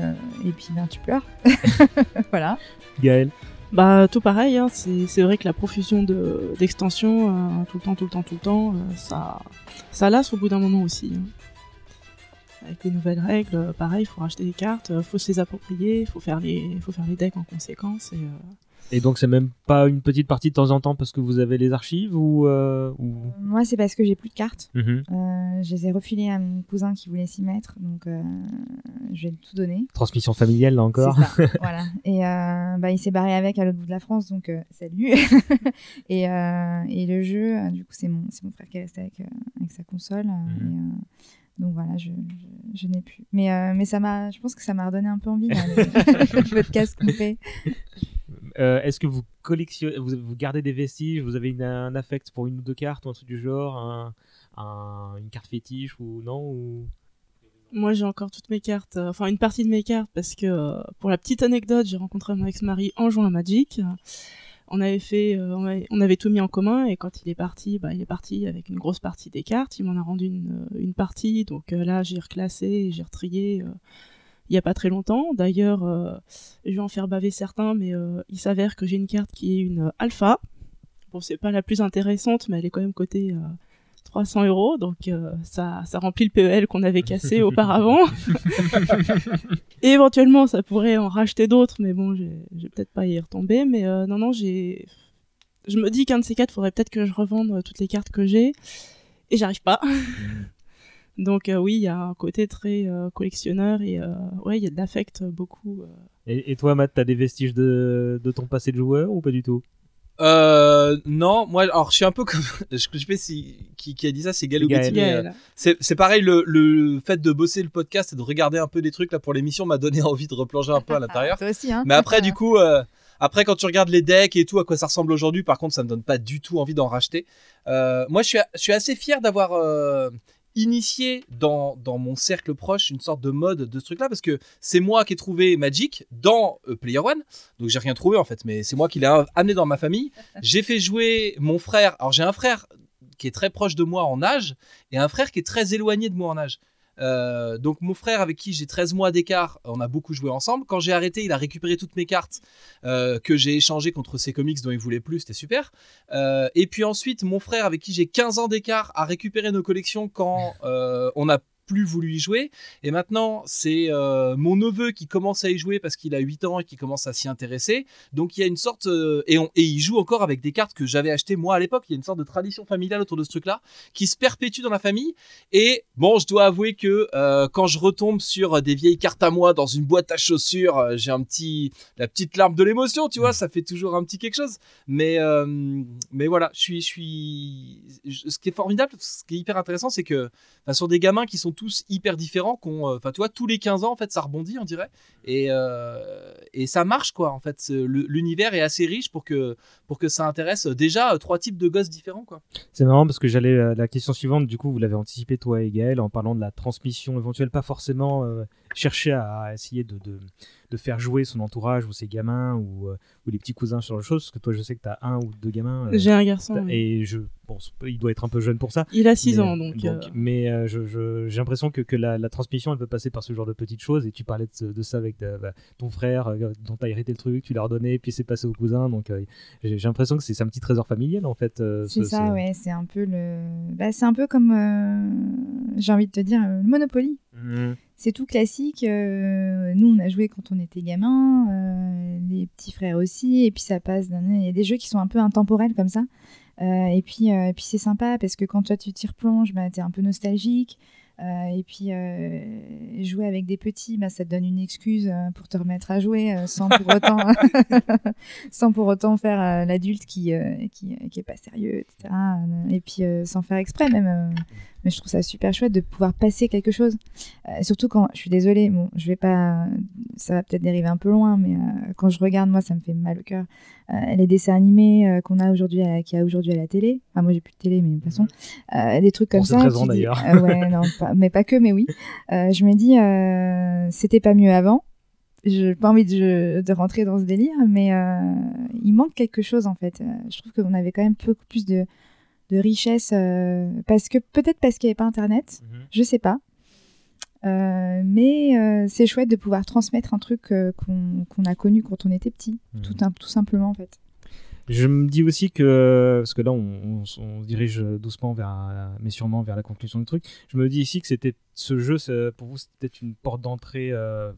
et puis ben, tu pleures. voilà. Gaël Bah tout pareil, hein, c'est vrai que la profusion de- d'extensions, euh, tout le temps, tout le temps, tout le temps, euh, ça, ça lasse au bout d'un moment aussi. hein. Avec les nouvelles règles, euh, pareil, il faut racheter des cartes, euh, faut se les approprier, faut faire les, faut faire les decks en conséquence. Et, euh, Et donc c'est même pas une petite partie de temps en temps parce que vous avez les archives ou, euh, ou... Moi, c'est parce que j'ai plus de cartes. Mhm. Euh, je les ai refilées à mon cousin qui voulait s'y mettre, donc euh, je vais tout donner. transmission familiale là encore ça, voilà. Et bah, il s'est barré avec à l'autre bout de la France, donc salut. et, et le jeu, du coup, c'est mon, mon frère qui est resté avec, avec sa console. et, euh, donc voilà, je, je, je n'ai plus. Mais, mais ça m'a, je pense que ça m'a redonné un peu envie, là, le, le podcast fait. Euh, Est-ce que vous collectionnez, vous, gardez des vestiges, vous avez un affect pour une ou deux cartes ou un truc du genre, un, un- une carte fétiche ou non. Moi, j'ai encore toutes mes cartes, euh, enfin une partie de mes cartes, parce que euh, pour la petite anecdote, j'ai rencontré mon ex-mari en jouant à Magic. On avait fait, on, avait, tout mis en commun, et quand il est parti, bah, il est parti avec une grosse partie des cartes. Il m'en a rendu une, une partie, donc là, j'ai reclassé, j'ai retrié. Il y a pas très longtemps. D'ailleurs, euh, je vais en faire baver certains, mais euh, il s'avère que j'ai une carte qui est une euh, alpha. Bon, c'est pas la plus intéressante, mais elle est quand même cotée euh, 300 euros, donc euh, ça, ça remplit le PEL qu'on avait cassé auparavant. Et éventuellement, ça pourrait en racheter d'autres, mais bon, je vais peut-être pas y retomber. Mais euh, non, non, j'ai. Je me dis qu'un de ces quatre, faudrait peut-être que je revende toutes les cartes que j'ai, et j'arrive pas. Donc euh, oui, il y a un côté très euh, collectionneur et euh, ouais, il y a de l'affect euh, beaucoup. euh. Et, et toi Matt, t'as des vestiges de, de ton passé de joueur ou pas du tout? Euh, non, moi, alors je suis un peu comme, je, je sais pas si qui, qui a dit ça, c'est Galou euh, c'est pareil, le, le fait de bosser le podcast et de regarder un peu des trucs là pour l'émission m'a donné envie de replonger un peu à l'intérieur. Toi aussi, hein. Mais après, du coup, euh, après quand tu regardes les decks et tout, à quoi ça ressemble aujourd'hui, par contre, ça me donne pas du tout envie d'en racheter. Euh, moi, je suis, je suis assez fier d'avoir euh, initié dans, dans mon cercle proche une sorte de mode de ce truc-là, parce que c'est moi qui ai trouvé Magic dans euh, Player One, donc j'ai rien trouvé en fait, mais c'est moi qui l'ai amené dans ma famille. J'ai fait jouer mon frère. Alors j'ai un frère qui est très proche de moi en âge et un frère qui est très éloigné de moi en âge. Euh, donc mon frère avec qui j'ai 13 mois d'écart, on a beaucoup joué ensemble. Quand j'ai arrêté, il a récupéré toutes mes cartes euh, que j'ai échangées contre ses comics dont il voulait plus, c'était super. Euh, et puis ensuite, mon frère avec qui j'ai 15 ans d'écart a récupéré nos collections quand on a plus voulu y jouer. Et maintenant, c'est euh, mon neveu qui commence à y jouer parce qu'il a 8 ans et qui commence à s'y intéresser. Donc il y a une sorte... euh, et, on- et il joue encore avec des cartes que j'avais achetées moi à l'époque. Il y a une sorte de tradition familiale autour de ce truc-là qui se perpétue dans la famille. Et bon, je dois avouer que euh, quand je retombe sur des vieilles cartes à moi dans une boîte à chaussures, j'ai un petit... la petite larme de l'émotion, tu vois, ça fait toujours un petit quelque chose. Mais, mais voilà, je suis... Je suis... je- Ce qui est formidable, ce qui est hyper intéressant, c'est que enfin, sur des gamins qui sont tous hyper différents, qu'on, euh, enfin, tu tous les 15 ans, en fait, ça rebondit, on dirait. Et, euh, et ça marche, quoi, en fait. L'univers est assez riche pour que, pour que ça intéresse euh, déjà trois types de gosses différents, quoi. C'est marrant parce que j'allais la question suivante, du coup, vous l'avez anticipé toi et Gaël en parlant de la transmission éventuelle, pas forcément chercher à, essayer de, de, de faire jouer son entourage ou ses gamins ou, euh, ou les petits cousins sur le chose Parce que toi, je sais que tu as un ou deux gamins. euh, J'ai un garçon, oui. Et je, bon, il doit être un peu jeune pour ça. Il a six mais- ans, donc, euh. Mais euh, je- je- j'ai l'impression que, que la, la transmission, elle peut passer par ce genre de petites choses. Et tu parlais de, ça avec bah, ton frère, euh, dont tu as hérité le truc, tu l'as redonné, puis c'est passé au cousin. Donc euh, j'ai j'ai l'impression que c'est c'est un petit trésor familial, en fait. euh, C'est ce- ça, ce- ouais, c'est un peu le. Bah, c'est un peu comme, euh, j'ai envie de te dire, le Monopoly. Mhm. C'est tout classique. euh, nous, on a joué quand on était gamin, euh, les petits frères aussi, et puis ça passe. Il y a des jeux qui sont un peu intemporels comme ça. Euh, et puis, et puis c'est sympa parce que quand toi tu t'y replonges, bah, t'es un peu nostalgique. Et puis jouer avec des petits, bah, ça te donne une excuse pour te remettre à jouer sans pour autant, sans pour autant faire l'adulte qui, qui qui est pas sérieux, etc. Et puis sans faire exprès même. Mais je trouve ça super chouette de pouvoir passer quelque chose. Euh, surtout quand, je suis désolée, bon, je vais pas, ça va peut-être dériver un peu loin, mais euh, quand je regarde, moi, ça me fait mal au cœur. Euh, les dessins animés qu'on a aujourd'hui, qu'il y a aujourd'hui à la télé. Enfin, moi, j'ai plus de télé, mais de toute façon, euh, des trucs comme Pour ça. raison, dis- d'ailleurs. ouais, non, pas- mais pas que, mais oui. Je me dis, c'était pas mieux avant. Je n'ai pas envie de, de rentrer dans ce délire, mais euh, il manque quelque chose en fait. Je trouve qu'on avait quand même beaucoup plus de, de richesse euh, parce que peut-être parce qu'il n'y avait pas Internet, je sais pas. Euh, mais euh, c'est chouette de pouvoir transmettre un truc qu'on a connu quand on était petit, tout, un- tout simplement en fait. Je me dis aussi que, parce que là on, on- on se dirige doucement vers, mais sûrement vers la conclusion du truc, je me dis ici que c'était ce jeu, c'est- pour vous c'était peut-être une porte d'entrée,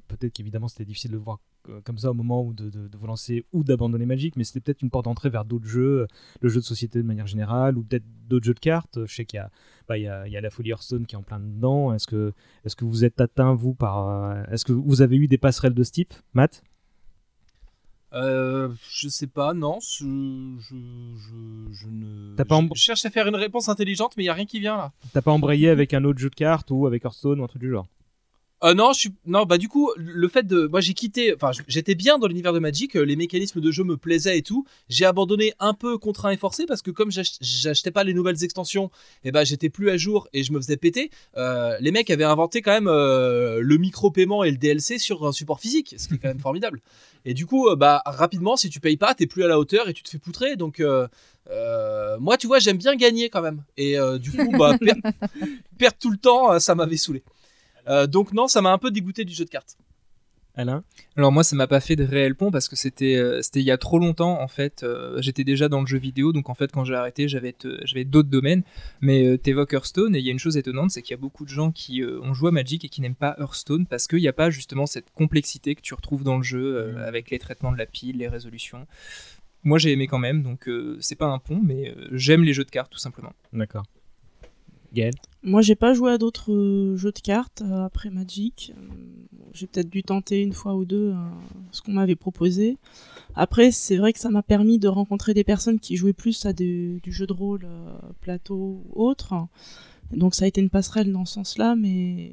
peut-être qu'évidemment c'était difficile de le voir comme ça au moment où de, de- de vous lancer ou d'abandonner Magic, mais c'était peut-être une porte d'entrée vers d'autres jeux, euh, le jeu de société de manière générale, ou peut-être d'autres jeux de cartes. Je sais qu'il y a, bah, il y a, il y a la folie Hearthstone qui est en plein dedans. Est-ce que, est-ce que vous êtes atteint, vous, par... euh, Est-ce que vous avez eu des passerelles de ce type, Matt? Euh, je sais pas, non. Je, je, je, je ne. T'as pas je- embr- je cherche à faire une réponse intelligente, mais il y a rien qui vient là. T'as pas embrayé avec un autre jeu de cartes ou avec Hearthstone ou un truc du genre? Euh, non, je suis non bah du coup le fait de moi j'ai quitté enfin j'étais bien dans l'univers de Magic, euh, les mécanismes de jeu me plaisaient et tout. J'ai abandonné un peu contraint et forcé parce que comme j'ach- j'achetais pas les nouvelles extensions, et ben j'étais plus à jour et je me faisais péter. Euh, les mecs avaient inventé quand même euh, le micro paiement et le DLC sur un support physique, ce qui est quand même formidable. Et du coup bah rapidement si tu payes pas, t'es plus à la hauteur et tu te fais poutrer donc moi, tu vois, j'aime bien gagner quand même. Et du coup, bah, per- perdre tout le temps, ça m'avait saoulé. Euh, donc non, ça m'a un peu dégoûté du jeu de cartes. Alain Alors moi, ça m'a pas fait de réel pont parce que c'était euh, c'était il y a trop longtemps en fait. Euh, J'étais déjà dans le jeu vidéo, donc en fait quand j'ai arrêté, j'avais d'autres domaines. Mais euh, t'évoques Hearthstone et il y a une chose étonnante, c'est qu'il y a beaucoup de gens qui euh, ont joué à Magic et qui n'aiment pas Hearthstone parce qu'il n'y a pas justement cette complexité que tu retrouves dans le jeu euh, avec les traitements de la pile, les résolutions. Moi j'ai aimé quand même, donc euh, c'est pas un pont, mais euh, j'aime les jeux de cartes tout simplement. D'accord. Gaël Moi, j'ai pas joué à d'autres euh, jeux de cartes euh, après Magic. Euh, j'ai peut-être dû tenter une fois ou deux ce qu'on m'avait proposé. Après, c'est vrai que ça m'a permis de rencontrer des personnes qui jouaient plus à des- du jeu de rôle, plateau ou autre. Donc, ça a été une passerelle dans ce sens-là, mais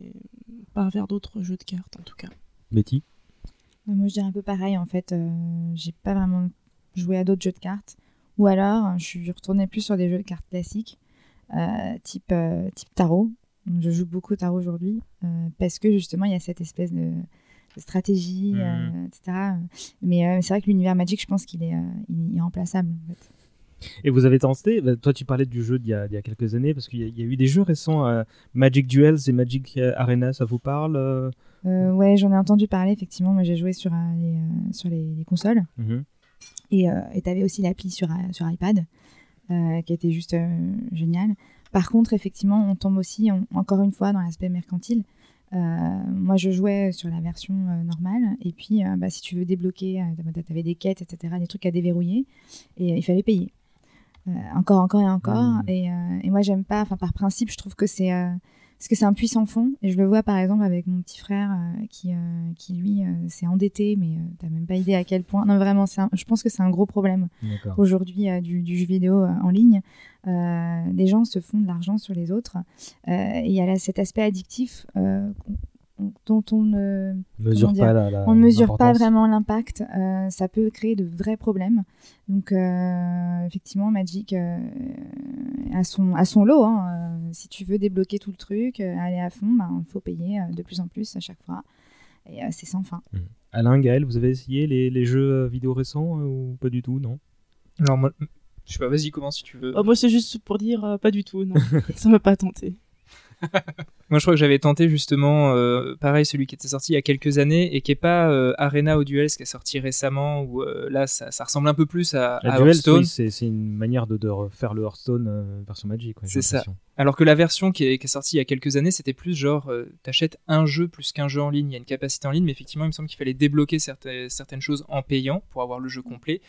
pas vers d'autres jeux de cartes en tout cas. Betty Ouais, Moi, je dirais un peu pareil en fait. Euh, j'ai pas vraiment joué à d'autres jeux de cartes. Ou alors, je suis retournée plus sur des jeux de cartes classiques, type, euh, type tarot. Je joue beaucoup au tarot aujourd'hui euh, parce que justement, il y a cette espèce de, de stratégie, euh, Mhm. etc. Mais euh, c'est vrai que l'univers Magic, je pense qu'il est, euh, il est irremplaçable en fait. Et vous avez tenté, bah, toi tu parlais du jeu d'il y, a- d'il y a quelques années, parce qu'il y, a- il y a eu des jeux récents, euh, Magic Duels et Magic euh, Arena, ça vous parle euh? Euh, ouais, j'en ai entendu parler effectivement. Moi, j'ai joué sur, euh, les, euh, sur les, les consoles. Mhm. Et tu avais aussi l'appli sur, euh, sur iPad, euh, qui était juste euh, génial. Par contre, effectivement, on tombe aussi, on- encore une fois, dans l'aspect mercantile. Euh, moi, je jouais sur la version euh, normale. Et puis, euh, bah, si tu veux débloquer, tu avais des quêtes, etc., des trucs à déverrouiller. Et euh, il fallait payer. Euh, encore, encore et encore. Mhm. Et, euh, et moi, j'aime pas, enfin, par principe, je trouve que c'est. Parce que c'est un puissant fond. Et je le vois par exemple avec mon petit frère euh, qui, euh, qui, lui, euh, s'est endetté, mais t'as même pas idée à quel point. Non, vraiment, un- je pense que c'est un gros problème aujourd'hui du, du jeu vidéo en ligne. Des gens se font de l'argent sur les autres. Et il y a là cet aspect addictif dont on ne Mesure dire, pas la- la- on ne mesure pas vraiment l'impact. Euh, ça peut créer de vrais problèmes. Donc euh, effectivement, Magic euh, a son a son lot. hein. Euh, si tu veux débloquer tout le truc, euh, aller à fond, il faut payer euh, de plus en plus à chaque fois. Et euh, c'est sans fin. Alain, Gaël, vous avez essayé les, les jeux vidéo récents euh, ou pas du tout, non? Alors moi, je sais pas, vas-y, commence si tu veux. Oh, moi, c'est juste pour dire euh, pas du tout, non. ça m'a pas tenté. Moi, je crois que j'avais tenté justement, euh, pareil, celui qui était sorti il y a quelques années et qui est pas euh, Arena ou Duels qui est sorti récemment, où euh, là, ça, ça ressemble un peu plus à, Hearthstone. oui, c'est c'est une manière de, de refaire le Hearthstone euh, version Magic. ouais, C'est ça. Alors que la version qui est, qui est sortie il y a quelques années, c'était plus genre, t'achètes un jeu plus qu'un jeu en ligne. Il y a une capacité en ligne, mais effectivement, il me semble qu'il fallait débloquer certaines, certaines choses en payant pour avoir le jeu complet.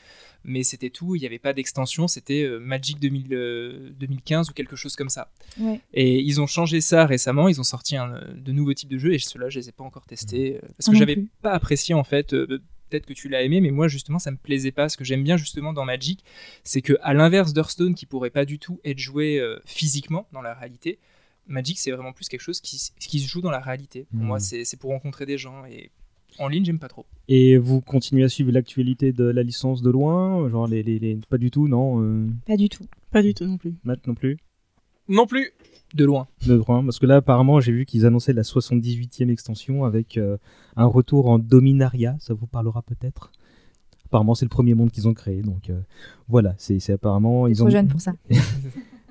Mais c'était tout, il n'y avait pas d'extension, c'était euh, Magic 2000, euh, 2015 ou quelque chose comme ça. Ouais. Et ils ont changé ça récemment, ils ont sorti un, euh, de nouveaux types de jeux, et ceux-là, je les ai pas encore testés, euh, parce Ah que non j'avais pas apprécié en fait. euh, Peut-être que tu l'as aimé, mais moi justement ça me plaisait pas. Ce que j'aime bien justement dans Magic, c'est que à l'inverse d'Hearthstone qui pourrait pas du tout être joué euh, physiquement dans la réalité, Magic c'est vraiment plus quelque chose qui, se joue dans la réalité. Pour Mhm. moi c'est c'est pour rencontrer des gens et en ligne j'aime pas trop. Et vous continuez à suivre l'actualité de la licence de loin Genre les, les, les- Pas du tout, non euh, Pas du tout. Pas du tout non plus. Matt non plus Non plus. De loin. De loin Parce que là, apparemment, j'ai vu qu'ils annonçaient la 78e extension avec euh, un retour en Dominaria. Ça vous parlera peut-être Apparemment, c'est le premier monde qu'ils ont créé. Donc euh, voilà, c'est c'est apparemment. Ils Trop ont... jeune pour ça.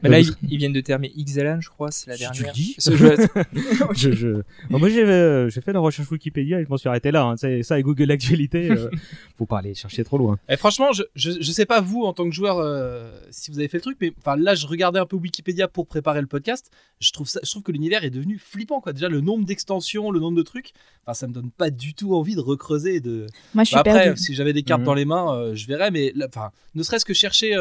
Mais là Ouais, ils, ils viennent de terminer Xalan je crois, c'est la Si tu dernière. le dis. Ce jeu- je, je... Bon, moi, j'ai euh, j'ai fait la recherche Wikipédia et je m'en suis arrêté là. Hein. C'est ça et Google Actualité. euh, faut pas aller chercher trop loin. Et franchement, je, je, je sais pas vous en tant que joueur euh, si vous avez fait le truc, mais enfin là, je regardais un peu Wikipédia pour préparer le podcast. Je trouve ça, je trouve que l'univers est devenu flippant quoi. Déjà le nombre d'extensions, le nombre de trucs. Enfin, ça me donne pas du tout envie de recreuser. et De. Moi, je suis Bah, après, si j'avais des cartes Mhm. dans les mains, euh, je verrais. Mais là, enfin, ne serait-ce que chercher.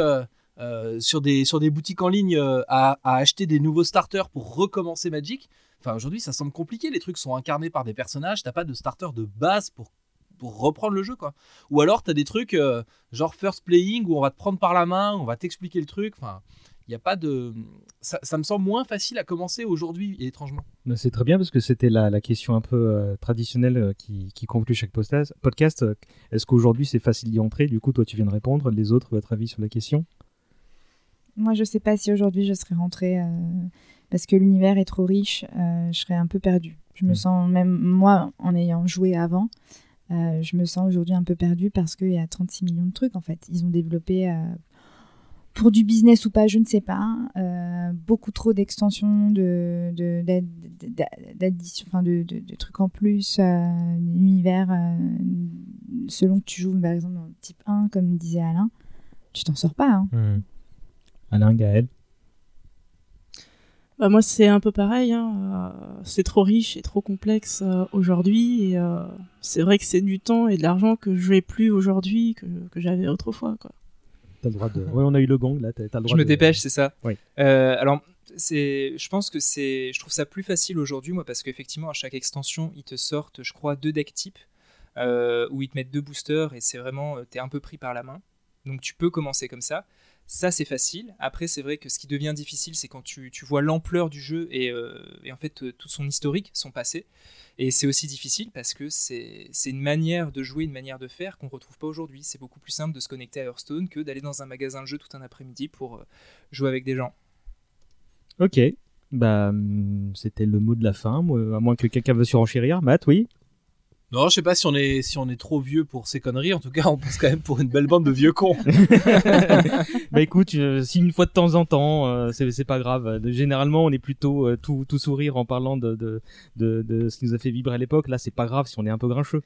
Euh, sur des sur des boutiques en ligne euh, à, acheter des nouveaux starters pour recommencer Magic. Enfin aujourd'hui ça semble compliqué. Les trucs sont incarnés par des personnages. T'as pas de starter de base pour pour reprendre le jeu quoi. Ou alors t'as des trucs euh, genre first playing où on va te prendre par la main, on va t'expliquer le truc. Enfin il a pas de ça, ça me semble moins facile à commencer aujourd'hui étrangement. C'est très bien parce que c'était la, la question un peu traditionnelle qui, qui conclut chaque podcast. Est-ce qu'aujourd'hui c'est facile d'y entrer? Du coup, toi tu viens de répondre. Les autres, votre avis sur la question? Moi, je sais pas si aujourd'hui je serais rentrée euh, parce que l'univers est trop riche. euh, je serais un peu perdue. Je me Mm. sens, même moi, en ayant joué avant, euh, je me sens aujourd'hui un peu perdue parce qu'il y a 36 millions de trucs en fait. Ils ont développé. pour du business ou pas, je ne sais pas. beaucoup trop d'extensions, de, de, enfin de, de- de trucs en plus. L'univers, selon que tu joues par exemple dans le type 1, comme disait Alain, tu t'en sors pas. hein. Alain, Gaël Bah, moi, c'est un peu pareil. hein, euh, c'est trop riche et trop complexe euh, aujourd'hui. Et euh, c'est vrai que c'est du temps et de l'argent que je n'ai plus aujourd'hui que, que j'avais autrefois. Quoi. T'as le droit de. Ouais, on a eu le gong là. T'as t'as le droit Je me de- dépêche, c'est ça. Oui. Euh, alors, c'est, je pense que c'est, je trouve ça plus facile aujourd'hui, moi, parce qu'effectivement, à chaque extension, ils te sortent, je crois, deux decks types, euh, où ils te mettent deux boosters, et c'est vraiment, t'es un peu pris par la main. Donc, tu peux commencer comme ça. Ça, c'est facile. Après, c'est vrai que ce qui devient difficile, c'est quand tu, tu vois l'ampleur du jeu et, euh, et en fait euh, tout son historique, son passé. Et c'est aussi difficile parce que c'est une manière de jouer, une manière de faire qu'on retrouve pas aujourd'hui. C'est beaucoup plus simple de se connecter à Hearthstone que d'aller dans un magasin de jeux tout un après-midi pour euh, jouer avec des gens. Ok. Bah, hum, c'était le mot de la fin. à moins que quelqu'un veuille surenchérir. Matt, oui? Non, je sais pas si on est si on est trop vieux pour ces conneries. En tout cas, on passe quand même pour une belle bande de vieux cons. bah écoute, euh, si une fois de temps en temps, euh, c'est c'est pas grave. Euh, Généralement, on est plutôt euh, tout, tout sourire en parlant de, de, de, de ce qui nous a fait vibrer à l'époque. Là, c'est pas grave si on est un peu grincheux.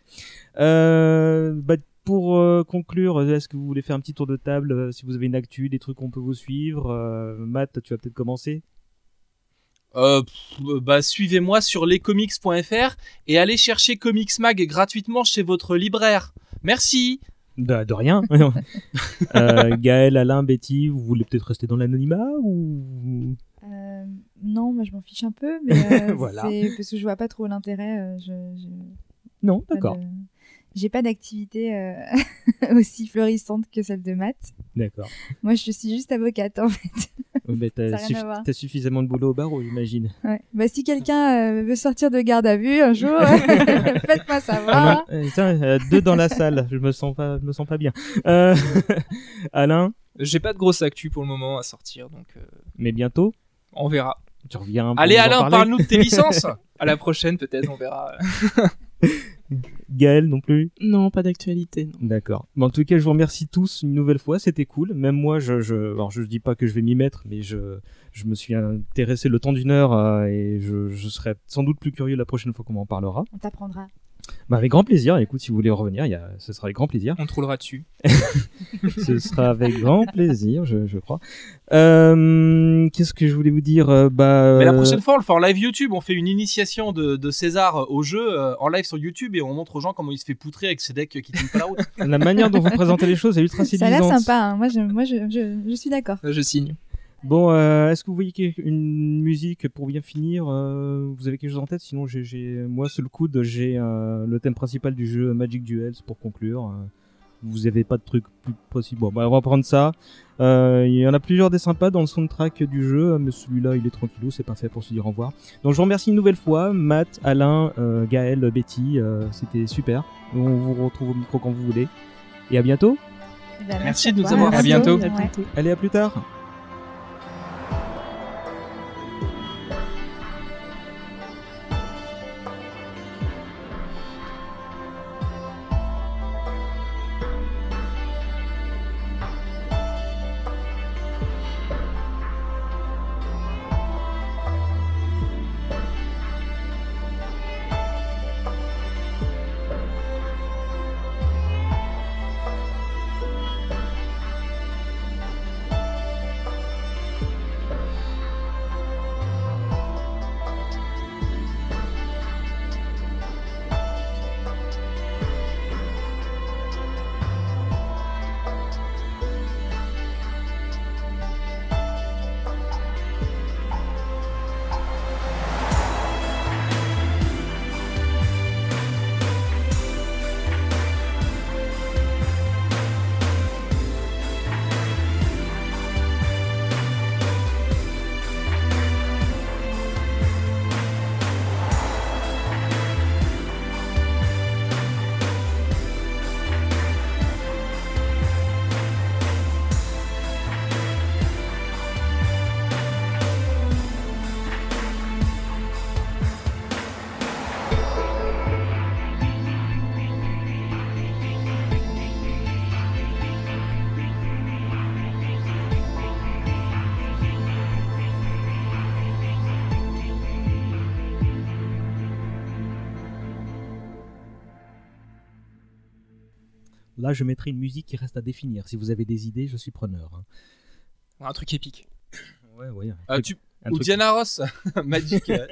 Euh, bah, pour euh, conclure, est-ce que vous voulez faire un petit tour de table euh, Si vous avez une actu, des trucs qu'on peut vous suivre. Euh, Matt, tu vas peut-être commencer. Euh, bah, suivez-moi sur lescomics.fr et allez chercher Comics Mag gratuitement chez votre libraire. Merci. De, de rien. euh, Gaël, Alain, Betty, vous voulez peut-être rester dans l'anonymat ou? Euh, non, moi je m'en fiche un peu, mais euh, Voilà. c'est parce que je vois pas trop l'intérêt. euh, je, je- Non, d'accord. de- J'ai pas d'activité euh, aussi florissante que celle de maths. D'accord. Moi, je suis juste avocate en fait. Bah, Ça a t'as rien suffi- à voir. t'as suffisamment de boulot au barreau, j'imagine. Ouais. Bah, si quelqu'un euh, veut sortir de garde à vue un jour, faites-moi savoir. Ah non, euh, tiens, euh, deux dans la salle, je me sens pas, je me sens pas bien. Euh, Alain, J'ai pas de grosse actu pour le moment à sortir, donc euh, mais bientôt, on verra. tu reviens. Allez Alain, parle-nous de tes licences. À la prochaine, peut-être, on verra. Gaël non plus Non, pas d'actualité. D'accord. Mais en tout cas, je vous remercie tous une nouvelle fois, c'était cool. Même moi, je, je, alors je dis pas que je vais m'y mettre, mais je, je me suis intéressé le temps d'une heure euh, et je, je serai sans doute plus curieux la prochaine fois qu'on m'en parlera. On t'apprendra. Bah, avec grand plaisir. Écoute, si vous voulez revenir, il y a, ce sera avec grand plaisir. On te roulera dessus. ce sera avec grand plaisir, je, je crois. Euh, Qu'est-ce que je voulais vous dire Euh, Bah, Mais la euh, prochaine fois, on le fait en live YouTube. On fait une initiation de, de César au jeu euh, en live sur YouTube et on montre aux gens comment il se fait poutrer avec ses decks qui tiennent pas la route. la manière dont vous présentez les choses est ultra Ça a l'air séduisante. sympa. hein. Moi, je, moi je, je, je suis d'accord. Je signe. Bon, euh, est-ce que vous voyez une musique pour bien finir euh, Vous avez quelque chose en tête? Sinon, j'ai, moi, sur le coude, j'ai euh, le thème principal du jeu Magic Duels pour conclure. Euh, vous avez pas de truc plus possible. Bon, bah, on va prendre ça. Euh, Il y en a plusieurs des sympas dans le soundtrack du jeu, mais celui-là, il est tranquillou, c'est pas fait pour se dire au revoir. Donc, je vous remercie une nouvelle fois, Matt, Alain, euh, Gaël, Betty, euh, c'était super. On vous retrouve au micro quand vous voulez. Et à bientôt. Ben, Merci de nous avoir- À bientôt. À Ouais. bientôt. Allez, à plus tard. Là, je mettrai une musique qui reste à définir. Si vous avez des idées, je suis preneur. hein. Un truc épique. Ouais, ouais. un Euh, truc- tu... un Ou truc- Diana Ross, Magic. euh,